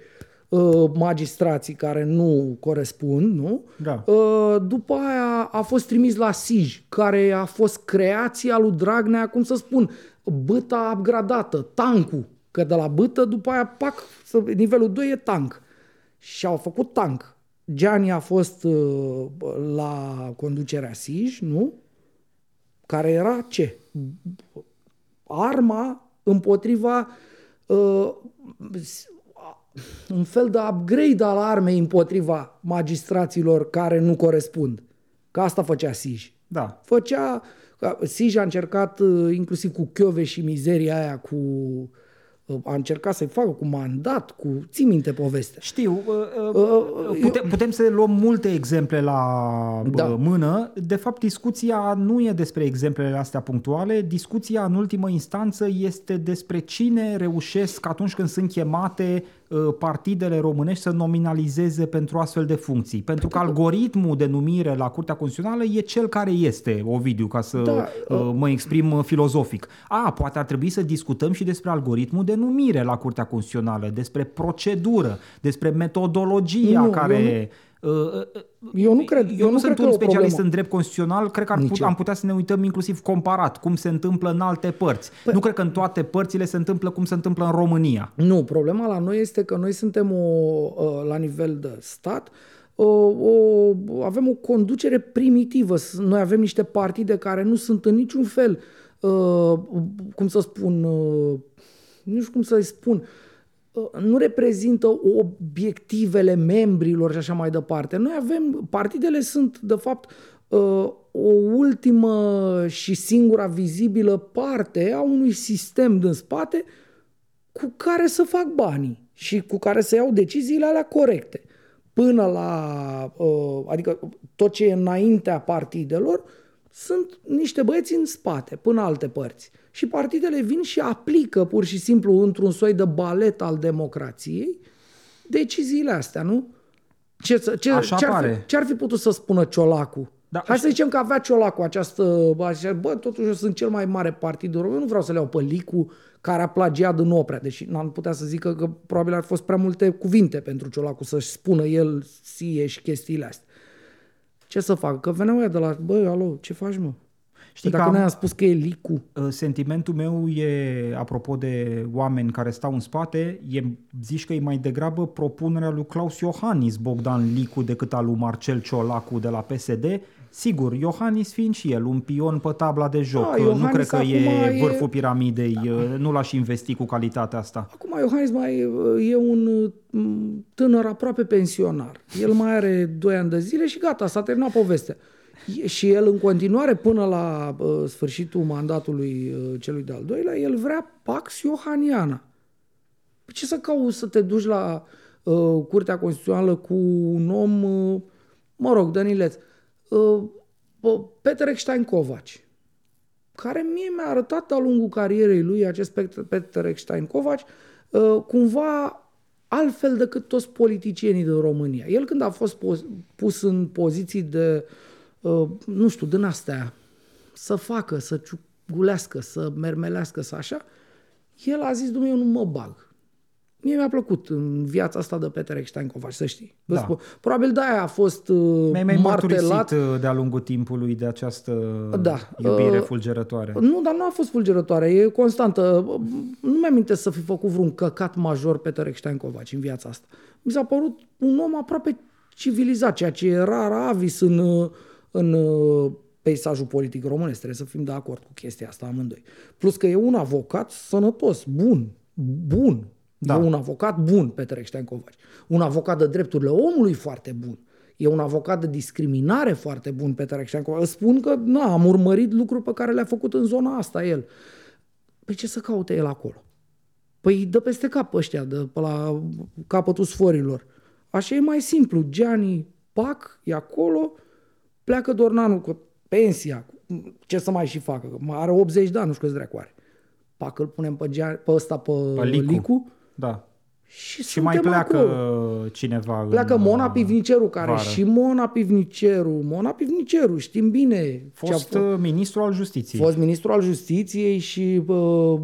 uh, magistrații care nu corespund, nu? Da. Uh, după aia a fost trimis la SIJ, care a fost creația lui Dragnea, cum să spun, băta upgradată, tancul. Că de la bătă, după aia, pac, să- nivelul 2 e tank. Și au făcut tank. Gianni a fost uh, la conducerea SIJ, nu? Care era ce? Arma împotriva uh, un fel de upgrade al armei împotriva magistraților care nu corespund. Că asta făcea SIJ. Da. Făcea, ca- SIJ a încercat uh, inclusiv cu Chiove și mizeria aia cu uh, a încercat să-i facă cu mandat, cu... Ții minte povestea. Știu, uh, uh, putem, putem să luăm multe exemple la Da. da. mână. De fapt, discuția nu e despre exemplele astea punctuale. Discuția, în ultimă instanță, este despre cine reușesc, atunci când sunt chemate uh, partidele românești, să nominalizeze pentru astfel de funcții. Pentru că algoritmul de numire la Curtea Constituțională e cel care este, Ovidiu, ca să Da, uh, mă exprim uh, filozofic. A, poate ar trebui să discutăm și despre algoritmul de numire la Curtea Constituțională, despre procedură, despre metodologia Nu, care... uh, Eu nu cred, eu, eu nu nu sunt cred că un e o specialist problemă. în drept constituțional, cred că ar Nici put, eu. am putea să ne uităm inclusiv comparat cum se întâmplă în alte părți. Păi- nu cred că în toate părțile se întâmplă cum se întâmplă în România. Nu, problema la noi este că noi suntem o, uh, la nivel de stat, o, o, avem o conducere primitivă. S- Noi avem niște partide care nu sunt în niciun fel, uh, cum să spun, uh, nu știu cum să-i spun, uh, nu reprezintă obiectivele membrilor și așa mai departe. Noi avem, partidele sunt de fapt uh, o ultimă și singura vizibilă parte a unui sistem din spate cu care să fac banii și cu care să iau deciziile alea corecte. Până la, uh, adică tot ce e înaintea partidelor, sunt niște băieți în spate, până alte părți. Și partidele vin și aplică pur și simplu într-un soi de balet al democrației deciziile astea, nu? Ce, să- ce, Așa ce, ar pare. fi, ce ar fi putut să spună Ciolacu? Da, Hai să zicem că avea Ciolacu această... Așa, bă, totuși eu sunt cel mai mare partid român, eu nu vreau să le iau pe Licu care a plagiat din oprea, deși n-am putea să zică că probabil ar fi fost prea multe cuvinte pentru Ciolacu să-și spună el sie și chestiile astea. Ce să fac? Că veneau ăia de la, bă, alo, ce faci, mă? Știi Știi că dacă am- ne-a spus că e Licu. Uh, Sentimentul meu e, apropo de oameni care stau în spate, e, zici că e mai degrabă propunerea lui Claus Iohannis Bogdan Licu decât a lui Marcel Ciolacu de la PSD. Sigur, Iohannis fiind și el un pion pe tabla de joc, Da, Uh, nu Iohannis cred că acum e e- vârful piramidei, uh, nu l-aș investi cu calitatea asta. Acum Iohannis mai e un m, tânăr aproape pensionar. El mai are 2 ani de zile și gata, s-a terminat povestea. E- Și el în continuare, până la uh, sfârșitul mandatului uh, celui de-al doilea, el vrea Pax Iohaniana. Păi ce să cauți să te duci la uh, Curtea Constituțională cu un om, uh, mă rog, Dănileț, uh, uh, Peter Eckstein Covaci, care mie mi-a arătat de-a lungul carierei lui, acest Pet- Peter Eckstein Covaci, uh, cumva altfel decât toți politicienii din România. El când a fost pus în poziții de, uh, nu știu, din astea, să facă, să ciugulească, să mermelească, să așa, el a zis, Dumnezeu, nu mă bag. Mie mi-a plăcut în viața asta de Peter Eckstein Covaci, să știi. Da. Probabil de-aia a fost uh, Mi-ai mai martelat. Uh, de-a lungul timpului de această da. iubire uh, fulgerătoare. Nu, dar nu a fost fulgerătoare, e constantă. Nu mi-am să fi făcut vreun căcat major Peter Eckstein Covaci în viața asta. Mi s-a părut un om aproape civilizat, ceea ce e rar avis în, uh, în uh, peisajul politic românesc. Trebuie să fim de acord cu chestia asta amândoi. Plus că e un avocat sănătos, bun, bun, da. E un avocat bun, Petre Eștean Covaci. Un avocat de drepturile omului foarte bun. E un avocat de discriminare foarte bun, Petre Eștean Covaci. Îți spun că na, am urmărit lucruri pe care le-a făcut în zona asta el. Păi ce să caute el acolo? Păi dă peste cap ăștia, de pe la capătul sforilor. Așa e mai simplu. Gianni Pac e acolo, pleacă Dornanu cu pensia. Ce să mai și facă? Are 80 de ani, nu știu câți dracu are. Pac îl punem pe, Gianni, pe ăsta, pe, pe Licu. Licu da. Și, și mai pleacă acolo. cineva Pleacă în Mona uh, Pivniceru, care vară. și Mona Pivniceru, Mona Pivniceru, știm bine. Fost ce a fost ministru al justiției. Fost ministru al justiției și uh,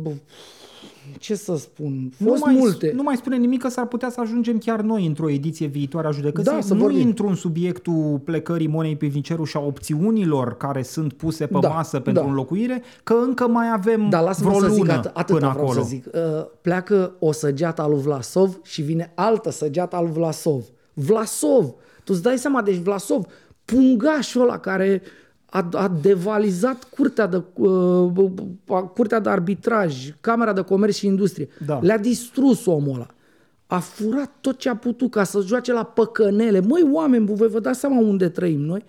ce să spun, fost nu mai, multe. Nu mai spune nimic că s-ar putea să ajungem chiar noi într-o ediție viitoare a judecății. Da, să nu vorbim. intru în subiectul plecării Monei Pivniceru și a opțiunilor care sunt puse pe da, masă pentru da. înlocuire, că încă mai avem da, vreo lună să zic at- atât până acolo. Să zic. Uh, pleacă o săgeată al lui Vlasov și vine altă săgeată al lui Vlasov. Vlasov! Tu îți dai seama, deci Vlasov, pungașul ăla care a, a devalizat curtea de, uh, curtea de arbitraj, Camera de Comerț și Industrie. Da. Le-a distrus omul ăla. A furat tot ce a putut ca să joace la păcănele. Măi, oameni, voi vă dați seama unde trăim noi?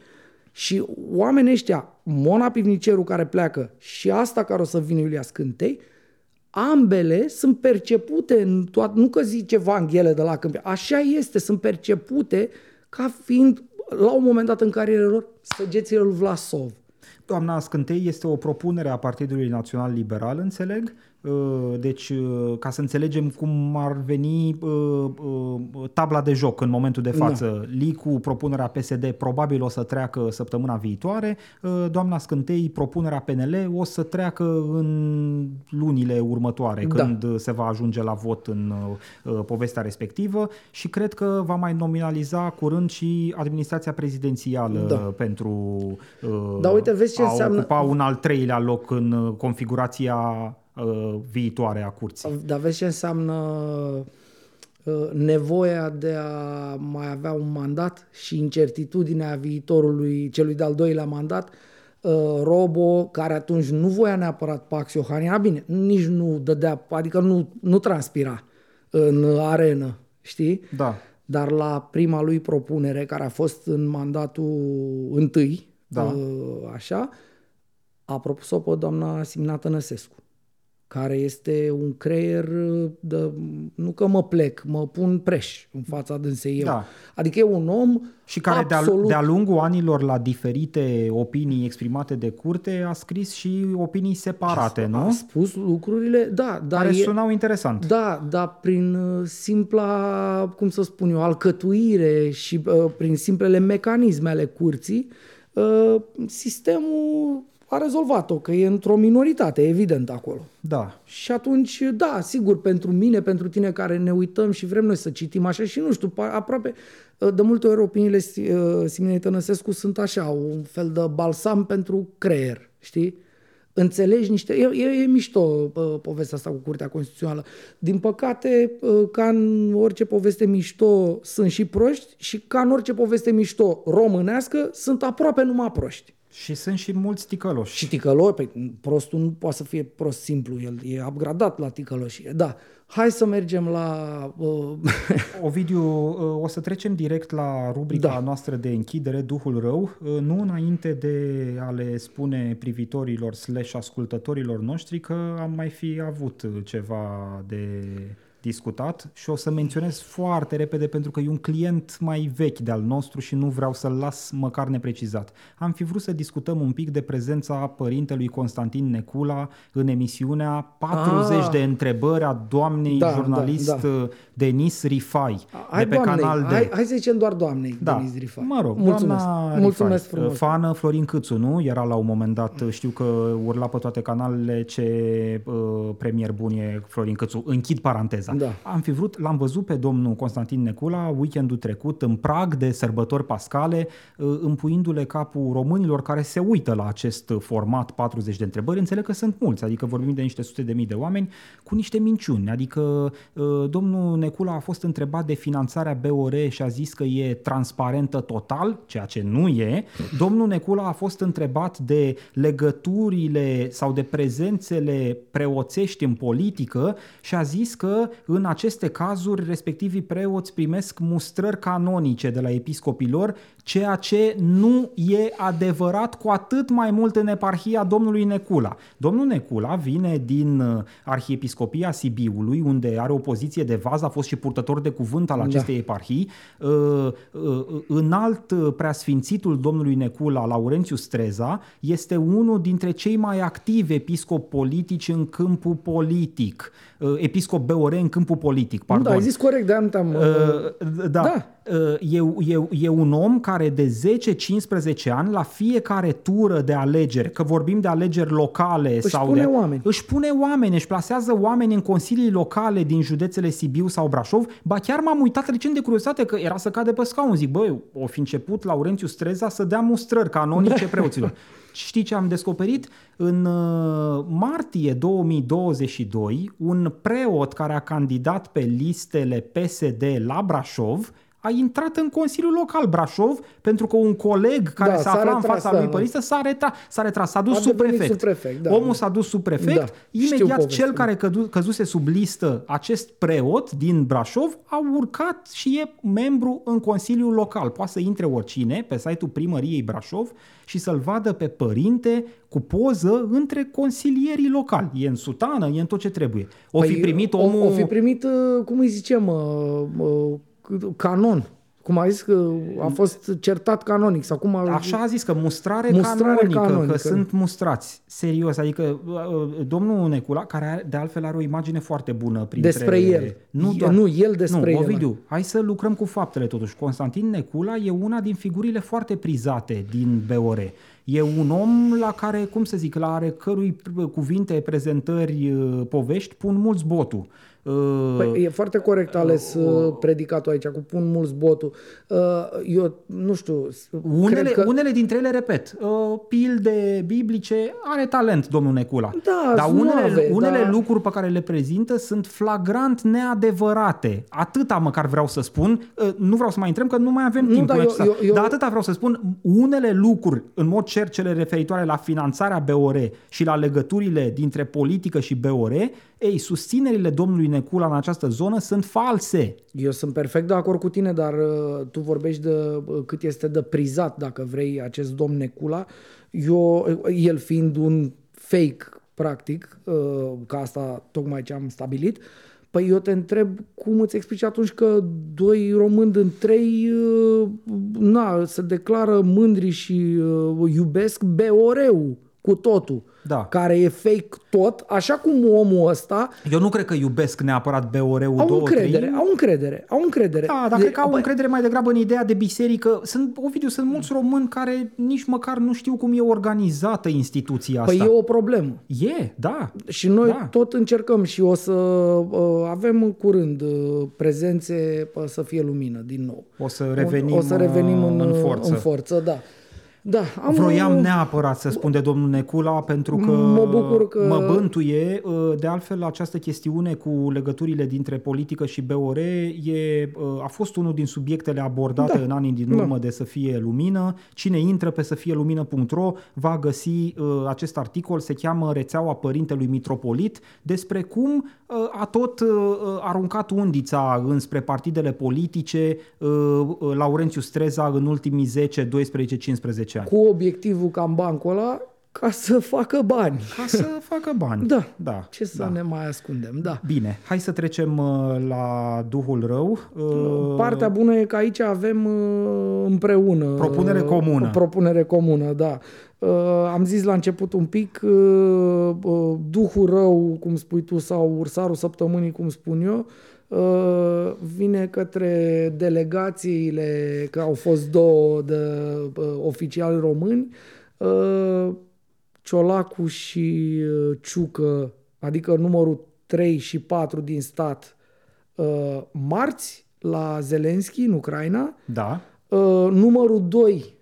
Și oamenii ăștia, Mona Pivniceru care pleacă și asta care o să vină Iulia Scântei, ambele sunt percepute în toată, nu că zice Vanghele de la Câmpia, așa este, sunt percepute ca fiind la un moment dat în carieră lor, săgețile lui Vlasov. Doamna Scântei este o propunere a Partidului Național Liberal, înțeleg, Uh, deci, uh, ca să înțelegem cum ar veni uh, tabla de joc în momentul de față, da. Licu, propunerea PSD, probabil o să treacă săptămâna viitoare, doamna Scântei, propunerea PNL, o să treacă în lunile următoare, da. când se va ajunge la vot în povestea respectivă și cred că va mai nominaliza curând și administrația prezidențială da. pentru da, uite, vezi ce a înseamnă... ocupa un al treilea loc în configurația uh, viitoare a curții. Dar vezi ce înseamnă uh, nevoia de a mai avea un mandat și incertitudinea viitorului celui de-al doilea mandat, uh, Robo, care atunci nu voia neapărat Pax Iohanina, bine, nici nu dădea, adică nu, nu transpira în arenă, știi? Da. Dar la prima lui propunere, care a fost în mandatul întâi, da. Uh, așa, a propus-o pe doamna Simina Tănăsescu care este un creier de, nu că mă plec, mă pun preș în fața dânsei eu. Da. Adică e un om Și care absolut... de-a, de lungul anilor la diferite opinii exprimate de curte a scris și opinii separate, a, nu? A spus lucrurile, da. Dar care e, sunau interesant. Da, dar prin uh, simpla, cum să spun eu, alcătuire și uh, prin simplele mecanisme ale curții, uh, sistemul a rezolvat-o, că e într-o minoritate, evident, acolo. Da. Și atunci, da, sigur, pentru mine, pentru tine care ne uităm și vrem noi să citim așa și nu știu, aproape de multe ori opiniile uh, Simonei Tănăsescu sunt așa, un fel de balsam pentru creier, știi? Înțelegi niște... E, e, e mișto povestea asta cu Curtea Constituțională. Din păcate, uh, ca în orice poveste mișto sunt și proști și ca în orice poveste mișto românească sunt aproape numai proști. Și sunt și mulți ticăloși. Și ticăloși, păi prostul nu poate să fie prost simplu, el e upgradat la ticăloșie. Da, hai să mergem la... Uh... Ovidiu, uh, o să trecem direct la rubrica da. noastră de închidere, Duhul Rău, uh, nu înainte de a le spune privitorilor slash ascultătorilor noștri că am mai fi avut ceva de discutat și o să menționez foarte repede pentru că e un client mai vechi de al nostru și nu vreau să-l las măcar neprecizat. Am fi vrut să discutăm un pic de prezența părintelui Constantin Necula în emisiunea 40 Ah. de întrebări a doamnei Da, jurnalist da, da. Denis Rifai Hai, de pe doamnei, canal D. hai, hai să zicem doar doamnei, Da, Denis Rifai. mă rog, mulțumesc. doamna mulțumesc Rifai, frumos. Fană Florin Câțu, nu? Era la un moment dat, știu că urla pe toate canalele ce uh, premier bun e Florin Câțu. Închid paranteza. Da. Am fi vrut, l-am văzut pe domnul Constantin Necula weekendul trecut în prag de sărbători pascale, uh, împuindu-le capul românilor care se uită la acest format 40 de întrebări. Înțeleg că sunt mulți, adică vorbim de niște sute de mii de oameni cu niște minciuni. Adică uh, domnul Necula a fost întrebat de finanțarea BOR și a zis că e transparentă total, ceea ce nu e. Domnul Necula a fost întrebat de legăturile sau de prezențele preoțești în politică și a zis că în aceste cazuri respectivii preoți primesc mustrări canonice de la episcopilor, ceea ce nu e adevărat cu atât mai mult în eparhia domnului Necula. Domnul Necula vine din uh, Arhiepiscopia Sibiului, unde are o poziție de vază, a fost și purtător de cuvânt al acestei da. eparhii. Uh, uh, Înalt uh, preasfințitul domnului Necula, Laurențiu Streza, este unul dintre cei mai activi episcopi politici în câmpul politic. Uh, Episcop BOR în câmpul politic, Nu, pardon. da, ai zis corect, de am tam. Uh, da. Da. Uh, E, e, e un om care de 10-15 ani, la fiecare tură de alegeri, că vorbim de alegeri locale Își sau pune de, oameni. își pune oameni, își plasează oameni în consilii locale din județele Sibiu sau Brașov. Ba chiar m-am uitat recent de curiozitate că era să cade pe scaun. Zic, băi, o fi început Laurențiu Streza să dea mustrări canonice Da. preoților. Știi ce am descoperit? În uh, martie 2022, un preot care a candidat pe listele PSD la Brașov a intrat în Consiliul Local Brașov pentru că un coleg care Da, se s-a afla în retras, fața da, lui da. pe listă s-a, retra, s-a retras, s-a dus A sub devenit prefect. subprefect, da, Omul da. s-a dus sub prefect, Da, știu imediat povestea. cel care cădu, căzuse sub listă, acest preot din Brașov, a urcat și e membru în Consiliul Local. Poate să intre oricine pe site-ul primăriei Brașov și să-l vadă pe părinte cu poză între consilierii locali. E în sutană, e în tot ce trebuie. O fi primit omul... Păi, O, o fi primit, uh, cum îi zicem, uh, uh, canon. Cum a zis că a fost certat canonic sau cum a... Așa a zis că mustrare, Mustrare canonică, canonică. că sunt mustrați. Serios, adică uh, domnul Necula, care are- de altfel are o imagine foarte bună printre... Despre el. Nu, E- doar... nu, el despre nu, el. Ovidiu, hai să lucrăm cu faptele totuși. Constantin Necula e una din figurile foarte prizate din BOR. E un om la care, cum să zic, la are cărui cuvinte, prezentări, uh, povești pun mulți botul. Uh, Păi, e foarte corect ales uh, predicatul aici, cu pun mulți botul. Uh, Eu, nu știu, Unele, cred că... unele dintre ele, repet, uh, pilde biblice, are talent domnul Necula. Da, dar suave, unele, unele da. lucruri pe care le prezintă sunt flagrant neadevărate. Atâta măcar vreau să spun. Uh, Nu vreau să mai intrăm că nu mai avem Nu, timp. dar până eu- ce- eu- eu- Dar atâta vreau să spun. Unele lucruri, în mod cer cele referitoare la finanțarea BOR și la legăturile dintre politică și BOR, ei, susținerile domnului Necula în această zonă sunt false. Eu sunt perfect de acord cu tine, dar uh, tu vorbești de uh, cât este de prizat, dacă vrei, acest domn Necula. Eu, uh, el fiind un fake, practic, uh, ca asta tocmai ce am stabilit, Păi eu te întreb cum îți explici atunci că doi români din trei uh, na, se declară mândri și uh, iubesc BOR-ul cu totul, Da. care e fake tot, așa cum omul ăsta Eu nu cred că iubesc neapărat BOR-ul au două, încredere, trei. au încredere, au încredere. Da, dar De- cred că au bă, încredere mai degrabă în ideea de biserică. Sunt, Ovidiu, sunt mulți români care nici măcar nu știu cum e organizată instituția asta. Păi e o problemă. E, da. Și noi Da. tot încercăm și o să uh, avem în curând uh, prezențe uh, să fie lumină din nou. O să revenim, o să revenim în, în uh, forță. În forță da. Da, am, Vroiam uh, neapărat să spun de domnul Necula pentru că, Mă bucur că- mă bântuie. De altfel, această chestiune cu legăturile dintre politică și BOR e, a fost unul din subiectele abordate Da. în anii din Da. urmă de Să fie lumină. Cine intră pe să fie lumină.ro va găsi uh, acest articol, se cheamă Rețeaua Părintelui Mitropolit, despre cum uh, a tot uh, aruncat undița înspre partidele politice uh, uh, Laurențiu Streza în ultimii 10, 12, 15 ani. cu obiectivul ca în bancul ăla ca să facă bani. Ca să facă bani. Da. da. Ce să da. ne mai ascundem, da. Bine, hai să trecem uh, la Duhul Rău. Uh, Partea bună e că aici avem uh, împreună. Propunere comună. O propunere comună, da. Uh, Am zis la început un pic, uh, uh, Duhul Rău, cum spui tu, sau Ursarul Săptămânii, cum spun eu, uh, vine către delegațiile, că au fost două de uh, oficiali români, uh, Ciolacu și uh, Ciucă, adică numărul 3 și 4 din stat, uh, marți la Zelenski în Ucraina, Da, uh, numărul 2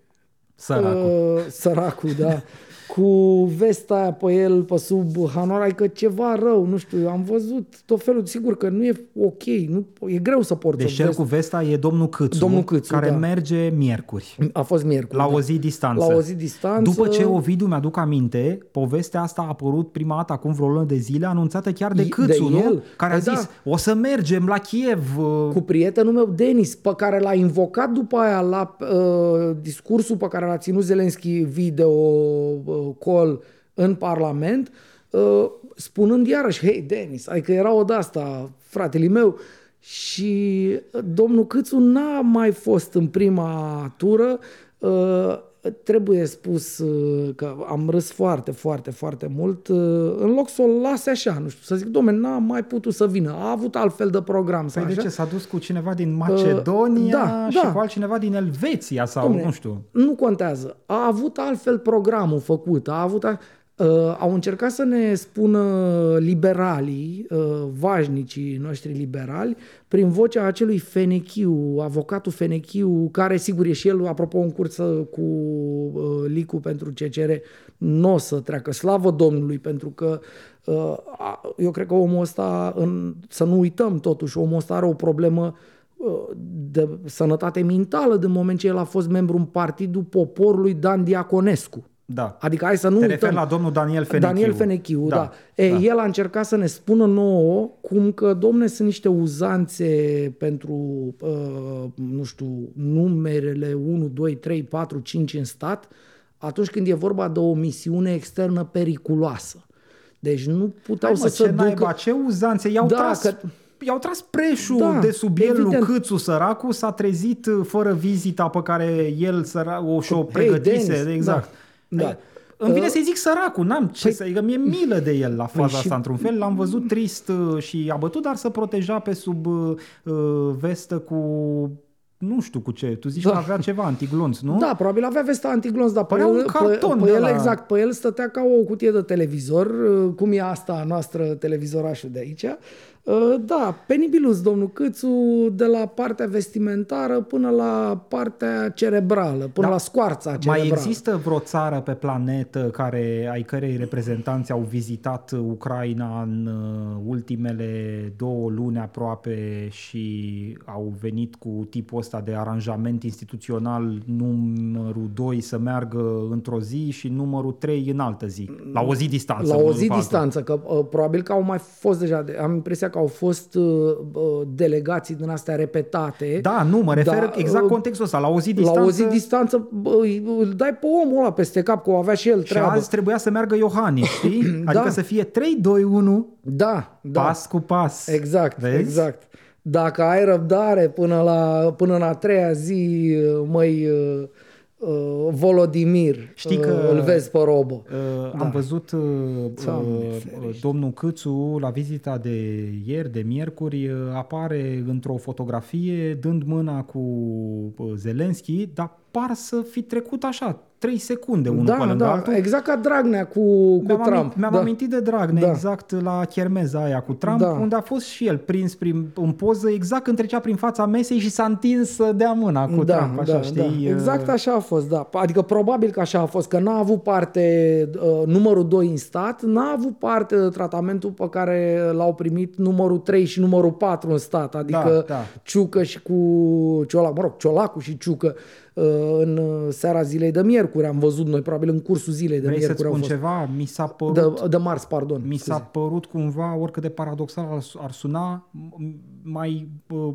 săracul. Uh, săracul, da. Cu vesta aia pe el, pe sub hanoar, adică ceva rău, nu știu, am văzut tot felul, sigur că nu e ok, nu, e greu să porți Deci o cel vestă. cu vesta e domnul Câțu, Domnul Câțu, care da. merge miercuri. A fost miercuri. La da. o zi distanță. La o zi distanță. După ce Ovidiu mi-aduc aminte, povestea asta a apărut prima dată acum vreo lună de zile, anunțată chiar de De Câțu, nu? el? Care a Păi zis, da. o să mergem la Kiev. uh, cu prietenul meu, Denis, pe care l-a invocat după aia la uh, discursul pe care l-a ținut Zelenski video uh, call în Parlament, uh, spunând iarăși, hei, Denis, adică era o de-asta, fratele meu, și domnul Câțu n-a mai fost în prima tură, uh, trebuie spus uh, că am râs foarte, foarte, foarte mult, uh, în loc să o lase așa, nu știu, să zic, domnule, n-a mai putut să vină, a avut altfel de program. sau Păi de așa. ce? S-a dus cu cineva din Macedonia da, și da. cu altcineva din Elveția sau Dom'le, nu știu. Nu contează. A avut altfel programul făcut. A avut a, uh, au încercat să ne spună liberalii, uh, vașnicii noștri liberali, prin vocea acelui Fenechiu, avocatul Fenechiu, care sigur e și el, apropo, în cursă cu uh, Licu pentru CCR, nu o să treacă. Slavă Domnului, pentru că uh, a- eu cred că omul ăsta, în, să nu uităm totuși, omul ăsta are o problemă uh, de sănătate mentală din moment ce el a fost membru în Partidul Poporului Dan Diaconescu. Da. Adică hai să nu Te uităm. referi la domnul Daniel Fenechiu. Daniel Fenechiu, da. Da, da. E, da. El a încercat să ne spună nouă cum că, domne, sunt niște uzanțe pentru, uh, nu știu, numerele 1, 2, 3, 4, 5 în stat, atunci când e vorba de o misiune externă periculoasă. Deci nu puteau Hai, mă, să ce se naiba, ducă... ce uzanțe, i-au Da, tras... că- I-au tras preșul Da, de sub el lui evident. Câțu, săracul, s-a trezit uh, fără vizita pe care el săra, o și-o Hei, pregătise. Denis, exact. da, da. Ai- Îmi vine Uh, să-i zic săracul, n-am ce păi- să că mi-e milă de el la faza și- asta într-un fel. L-am văzut trist uh, și abătut, dar să proteja pe sub uh, uh, vestă cu nu știu cu ce. Tu zici Da. că avea ceva antiglonț, nu? Da, probabil avea vesta antiglonț, dar pe Părea el, un carton pe, de pe el la- exact, pe el stătea ca o cutie de televizor, uh, cum e asta a noastră televizorașul de aici. Uh, Da, penibilus, domnul Câțu, de la partea vestimentară până la partea cerebrală, până Da. la scoarța cerebrală. Mai există vreo țară pe planetă care, ai cărei reprezentanți au vizitat Ucraina în uh, ultimele două luni aproape și au venit cu tipul ăsta de aranjament instituțional numărul 2 să meargă într-o zi și numărul 3 în altă zi, la o zi distanță. La unul o zi după altul. distanță, că uh, probabil că au mai fost deja, de- am impresia că au fost uh, uh, delegații din astea repetate. Da, nu, mă refer Da, exact uh, contextul ăsta, la o zi distanță. La o zi distanță bă, îi- îl dai pe omul ăla peste cap, că o avea și el și treabă. azi trebuia să meargă Iohannis, știi? Adică Da. să fie 3, 2, 1, Da, da. pas cu pas. Exact, Vezi? exact. Dacă ai răbdare până, la, până în a treia zi, măi, uh, uh, Volodimir, Știi că- uh, îl vezi pe robă. Uh, Am văzut uh, Doamne uh, ferește. domnul Câțu la vizita de ieri, de miercuri, uh, apare într-o fotografie dând mâna cu uh, Zelenski, dar par să fi trecut așa, 3 secunde unul pe Da, lângă da, altul. exact ca Dragnea cu, cu Mi-am, Trump. amintit, mi-am da. amintit de Dragnea, Da. exact la chermeza aia cu Trump, Da. unde a fost și el prins prin, în poză exact când trecea prin fața mesei și s-a întins să dea mâna cu da, Trump, așa, da, știi? Da. Exact așa a fost, da. Adică probabil că așa a fost, că n-a avut parte uh, numărul 2 în stat, n-a avut parte de tratamentul pe care l-au primit numărul 3 și numărul 4 în stat, adică Da, da. Ciucă și cu Ciolac, mă rog, Ciolacu și Ciucă. uh, în uh, seara zilei de miercuri, am văzut noi, probabil în cursul zilei de Vrei să-ți miercuri au spun fost. ceva? Mi s-a părut... De, de marți, pardon. Mi s-a scuze. părut cumva, oricât de paradoxal ar, ar suna, m- mai, uh,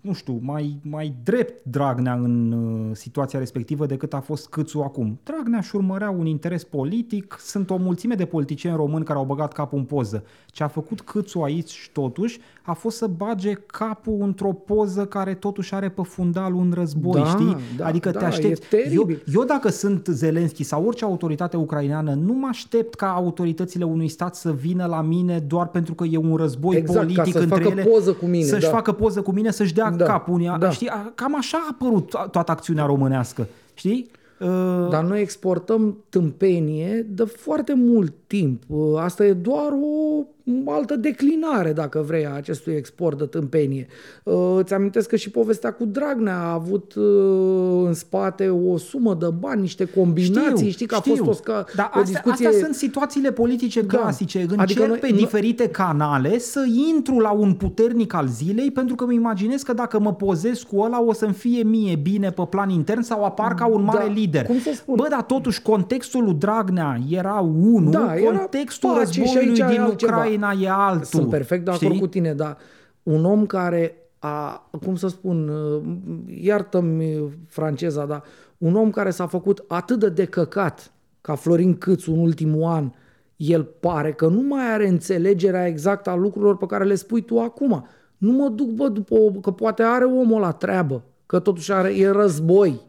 nu știu, mai, mai drept Dragnea în uh, situația respectivă decât a fost Câțu acum. Dragnea își urmărea un interes politic, sunt o mulțime de politicieni români care au băgat capul în poză. Ce a făcut Câțu aici totuși a fost să bage capul într-o poză care totuși are pe fundal un război, Da, știi? da, adică te da, aștepți. e eu, teribil. eu dacă sunt Zelenski sau orice autoritate ucraineană, nu mă aștept ca autoritățile unui stat să vină la mine doar pentru că e un război Exact, ca politic să-și între facă ele. poză cu mine, Să-și da. facă poză cu mine, să-și dea Da, capul unii. da. Știi? A- Cam așa a apărut to- toată acțiunea românească. Știi? Uh, Dar noi exportăm tâmpenie de foarte mult timp. Uh, Asta e doar o altă declinare, dacă vrei, a acestui export de tâmpenie. Uh, Îți amintesc că și povestea cu Dragnea a avut uh, în spate o sumă de bani, niște combinații, știi că a fost o, sca- Dar o astea, discuție... astea sunt situațiile politice Da. clasice. Adică Încerc noi- pe noi- diferite canale să intru la un puternic al zilei pentru că îmi imaginez că dacă mă pozez cu ăla o să-mi fie mie bine pe plan intern sau apar ca un mare Da, lider. cum să spun? Bă, dar totuși contextul lui Dragnea era unul, Da, era contextul pace și războiului aici e din altceva. Ucraina e altul. Sunt perfect de acord știi? cu tine, dar un om care a, cum să spun, uh, iartă-mi franceza, dar un om care s-a făcut atât de decăcat ca Florin Câțu în ultimul an, el pare că nu mai are înțelegerea exactă a lucrurilor pe care le spui tu acum. Nu mă duc, bă, după o, că poate are omul la treabă, că totuși are, e război,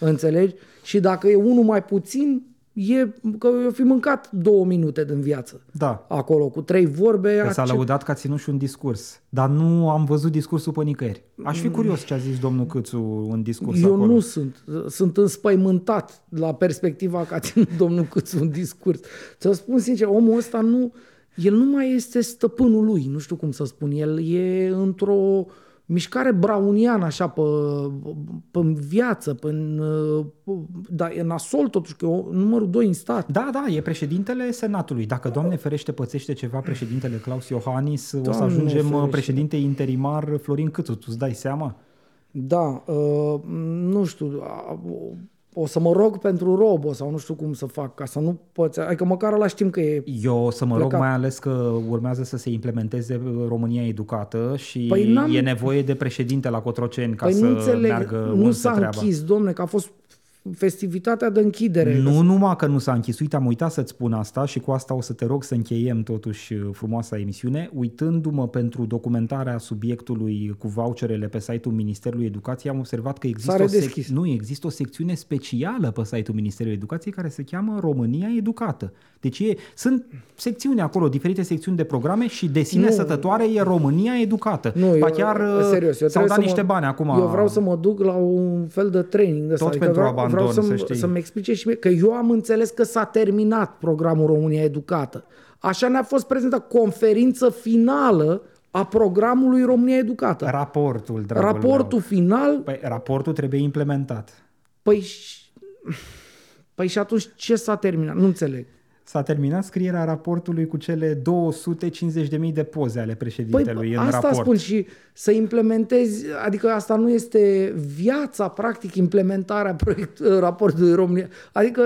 înțelegi? Și dacă e unul mai puțin, e că eu fi mâncat două minute din viață Da. acolo cu trei vorbe. Că s-a acce- lăudat că a ținut și un discurs. Dar nu am văzut discursul pe nicăieri. Aș fi curios ce a zis domnul Câțu în discurs Eu acolo. nu sunt. Sunt înspăimântat la perspectiva că a ținut domnul Câțu un discurs. Să spun sincer, omul ăsta nu... El nu mai este stăpânul lui, nu știu cum să spun. El e într-o mișcare brauniană așa pe, pe viață, pe, dar e nasol totuși, că e o- numărul 2 în stat. Da, da, e președintele Senatului. Dacă, Doamne ferește, pățește ceva președintele Claus Iohannis, o să Doamne ajungem ferește. președinte interimar Florin Câțu. Tu îți dai seama? Da, uh, nu știu, a- o- o să mă rog pentru robo sau nu știu cum să fac, ca să nu poți, adică măcar ăla știm că e Eu o să mă rog Plecat. mai ales că urmează să se implementeze România Educată și Păi n-am- e nevoie de președinte la Cotroceni ca Păi să nu înțeleg, meargă nu multă s-a treaba. închis, domne, că a fost festivitatea de închidere. Nu numai că nu s-a închis, uite, am uitat să-ți spun asta și cu asta o să te rog să încheiem totuși uh, frumoasa emisiune. Uitându-mă pentru documentarea subiectului cu voucherele pe site-ul Ministerului Educației, am observat că există S-a o, sec- redeschis. nu, există o secțiune specială pe site-ul Ministerului Educației care se cheamă România Educată. Deci e, sunt secțiuni acolo, diferite secțiuni de programe și de sine Nu. sătătoare e România Educată. Nu, ba eu, chiar uh, serios, eu s-au trebuie dat să niște mă, bani acum. Eu vreau să mă duc la un fel de training de ăsta. Tot adică pentru vreau, abandon, vreau să să-mi, știi. să-mi explice și mie, că eu am înțeles că s-a terminat programul România Educată. Așa ne-a fost prezentată conferință finală a programului România Educată. Raportul, dragul Raportul meu. final, Păi, raportul trebuie implementat. păi, și- păi și atunci ce s-a terminat? Nu înțeleg. S-a terminat scrierea raportului cu cele 250.000 de poze ale președintelui Păi în asta raport. spun și să implementezi, adică asta nu este viața, practic, implementarea proiect, raportului România. Adică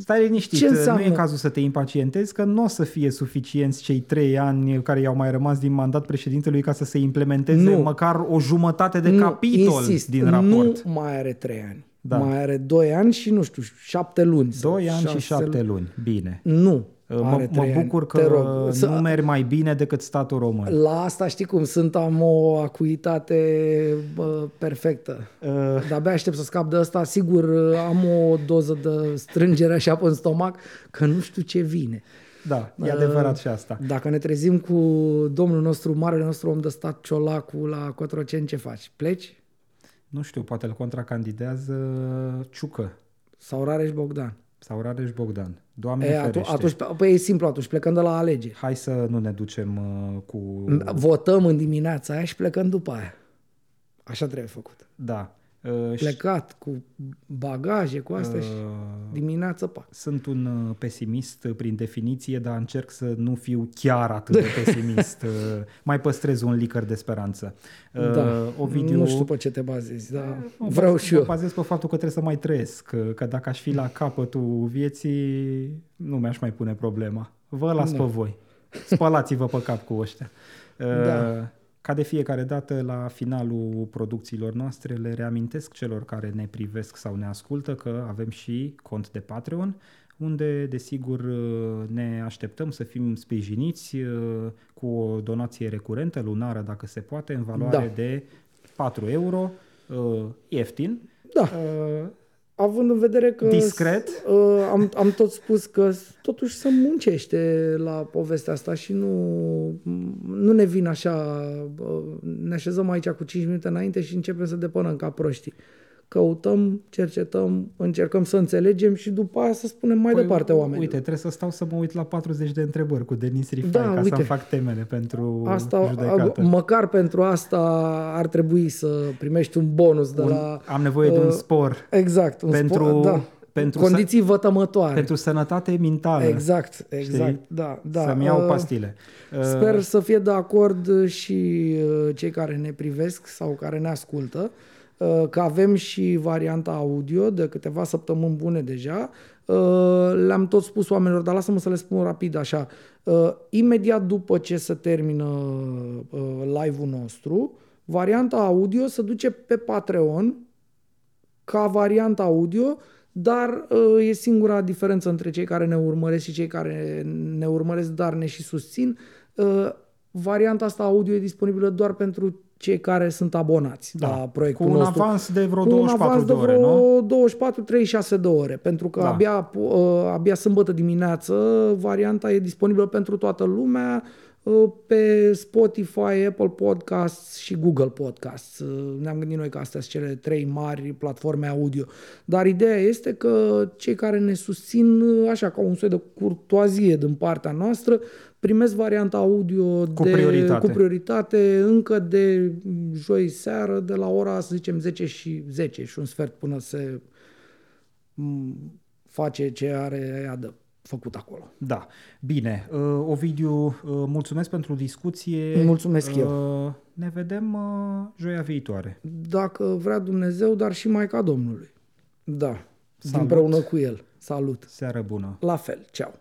Stai liniștit, Ce nu înseamnă? e cazul să te impacientezi, că nu o să fie suficienți cei trei ani care i-au mai rămas din mandat președintelui ca să se implementeze Nu. măcar o jumătate de nu, capitol insist, din raport. Nu mai are trei ani. Da. Mai are doi ani și, nu știu, șapte luni. sau Doi ani și șase șapte luni. Bine. Nu. Mă, are mă trei ani. bucur Te că rog. Să- nu mergi mai bine decât statul român. La asta știi cum sunt, am o acuitate bă, perfectă. Uh, De-abia aștept să scap de asta. Sigur, am o doză de strângere așa pe stomac, că nu știu ce vine. da, e adevărat și asta. Dacă ne trezim cu domnul nostru, marele nostru om de stat Ciolacu la Cotroceni, ce faci? Pleci? Nu știu, poate îl contracandidează Ciucă Sau Rareș Bogdan? sau Rareș Bogdan. Doamne E, atu- ferește. atunci, păi e simplu atunci, plecăm de la alegeri. Hai să nu ne ducem uh, cu... Votăm în dimineața aia și plecăm după aia. Așa trebuie făcut. Da. Uh, și, Plecat cu bagaje, cu astea și uh, dimineața pa. Sunt un uh, pesimist uh, prin definiție, dar încerc să nu fiu chiar atât de pesimist. Uh, Mai păstrez un licăr de speranță. Uh, Da, Ovidiu, nu știu pe ce te bazezi, dar mă vreau baz- și eu. Mă bazez pe faptul că trebuie să mai trăiesc, că, că dacă aș fi la capătul vieții, nu mi-aș mai pune problema. Vă las Da. pe voi. Spălați-vă pe cap cu ăștia. Uh, Da. Ca de fiecare dată, la finalul producțiilor noastre, le reamintesc celor care ne privesc sau ne ascultă că avem și cont de Patreon, unde, desigur, ne așteptăm să fim sprijiniți uh, cu o donație recurentă, lunară, dacă se poate, în valoare Da. de 4 euro, uh, ieftin. Da. Uh, Având în vedere că Discret. Uh, am, am tot spus că s- totuși se muncește la povestea asta și nu, nu ne vin așa, uh, ne așezăm aici cu 5 minute înainte și începem să depănăm ca proștii. Căutăm, cercetăm, încercăm să înțelegem și după aia să spunem mai departe oamenilor. Păi, Uite, trebuie să stau să mă uit la 40 de întrebări cu Denis Rifai Da, ca uite. să-mi fac temele pentru Asta, judecată. măcar pentru asta ar trebui să primești un bonus de Un- la... am nevoie de un uh, spor Exact, un pentru- sport, da. pentru condiții vătămătoare. pentru sănătate mentală. Exact, exact, Știi? da, da. Să-mi iau Uh, pastile. Uh, Sper să fie de acord și uh, cei care ne privesc sau care ne ascultă, uh, că avem și varianta audio de câteva săptămâni bune deja. Uh, Le-am tot spus oamenilor, dar lasă-mă să le spun rapid așa. Uh, Imediat după ce se termină uh, live-ul nostru, varianta audio se duce pe Patreon ca varianta audio, dar uh, e singura diferență între cei care ne urmăresc și cei care ne urmăresc, dar ne și susțin. Uh, varianta asta audio e disponibilă doar pentru cei care sunt abonați Da, la proiectul cu un nostru. avans de vreo Cu un 24 avans de ore, vreo nu? 24-36 de ore, pentru că Da. abia, uh, abia sâmbătă dimineață varianta e disponibilă pentru toată lumea uh, pe Spotify, Apple Podcasts și Google Podcasts. Uh, Ne-am gândit noi că astea sunt cele trei mari platforme audio. Dar ideea este că cei care ne susțin uh, așa ca un soi de curtoazie din partea noastră primesc varianta audio Cu de, prioritate. cu prioritate încă de joi seară, de la ora, să zicem, 10 și 10 și un sfert până se m, face ce are ea de făcut acolo. Da. Bine. Uh, Ovidiu, uh, mulțumesc pentru discuție. Mulțumesc uh, Ne vedem uh, joia viitoare. Dacă vrea Dumnezeu, dar și Maica Domnului. Da, Salut. împreună cu el. Salut! Seară bună. La fel, ceau!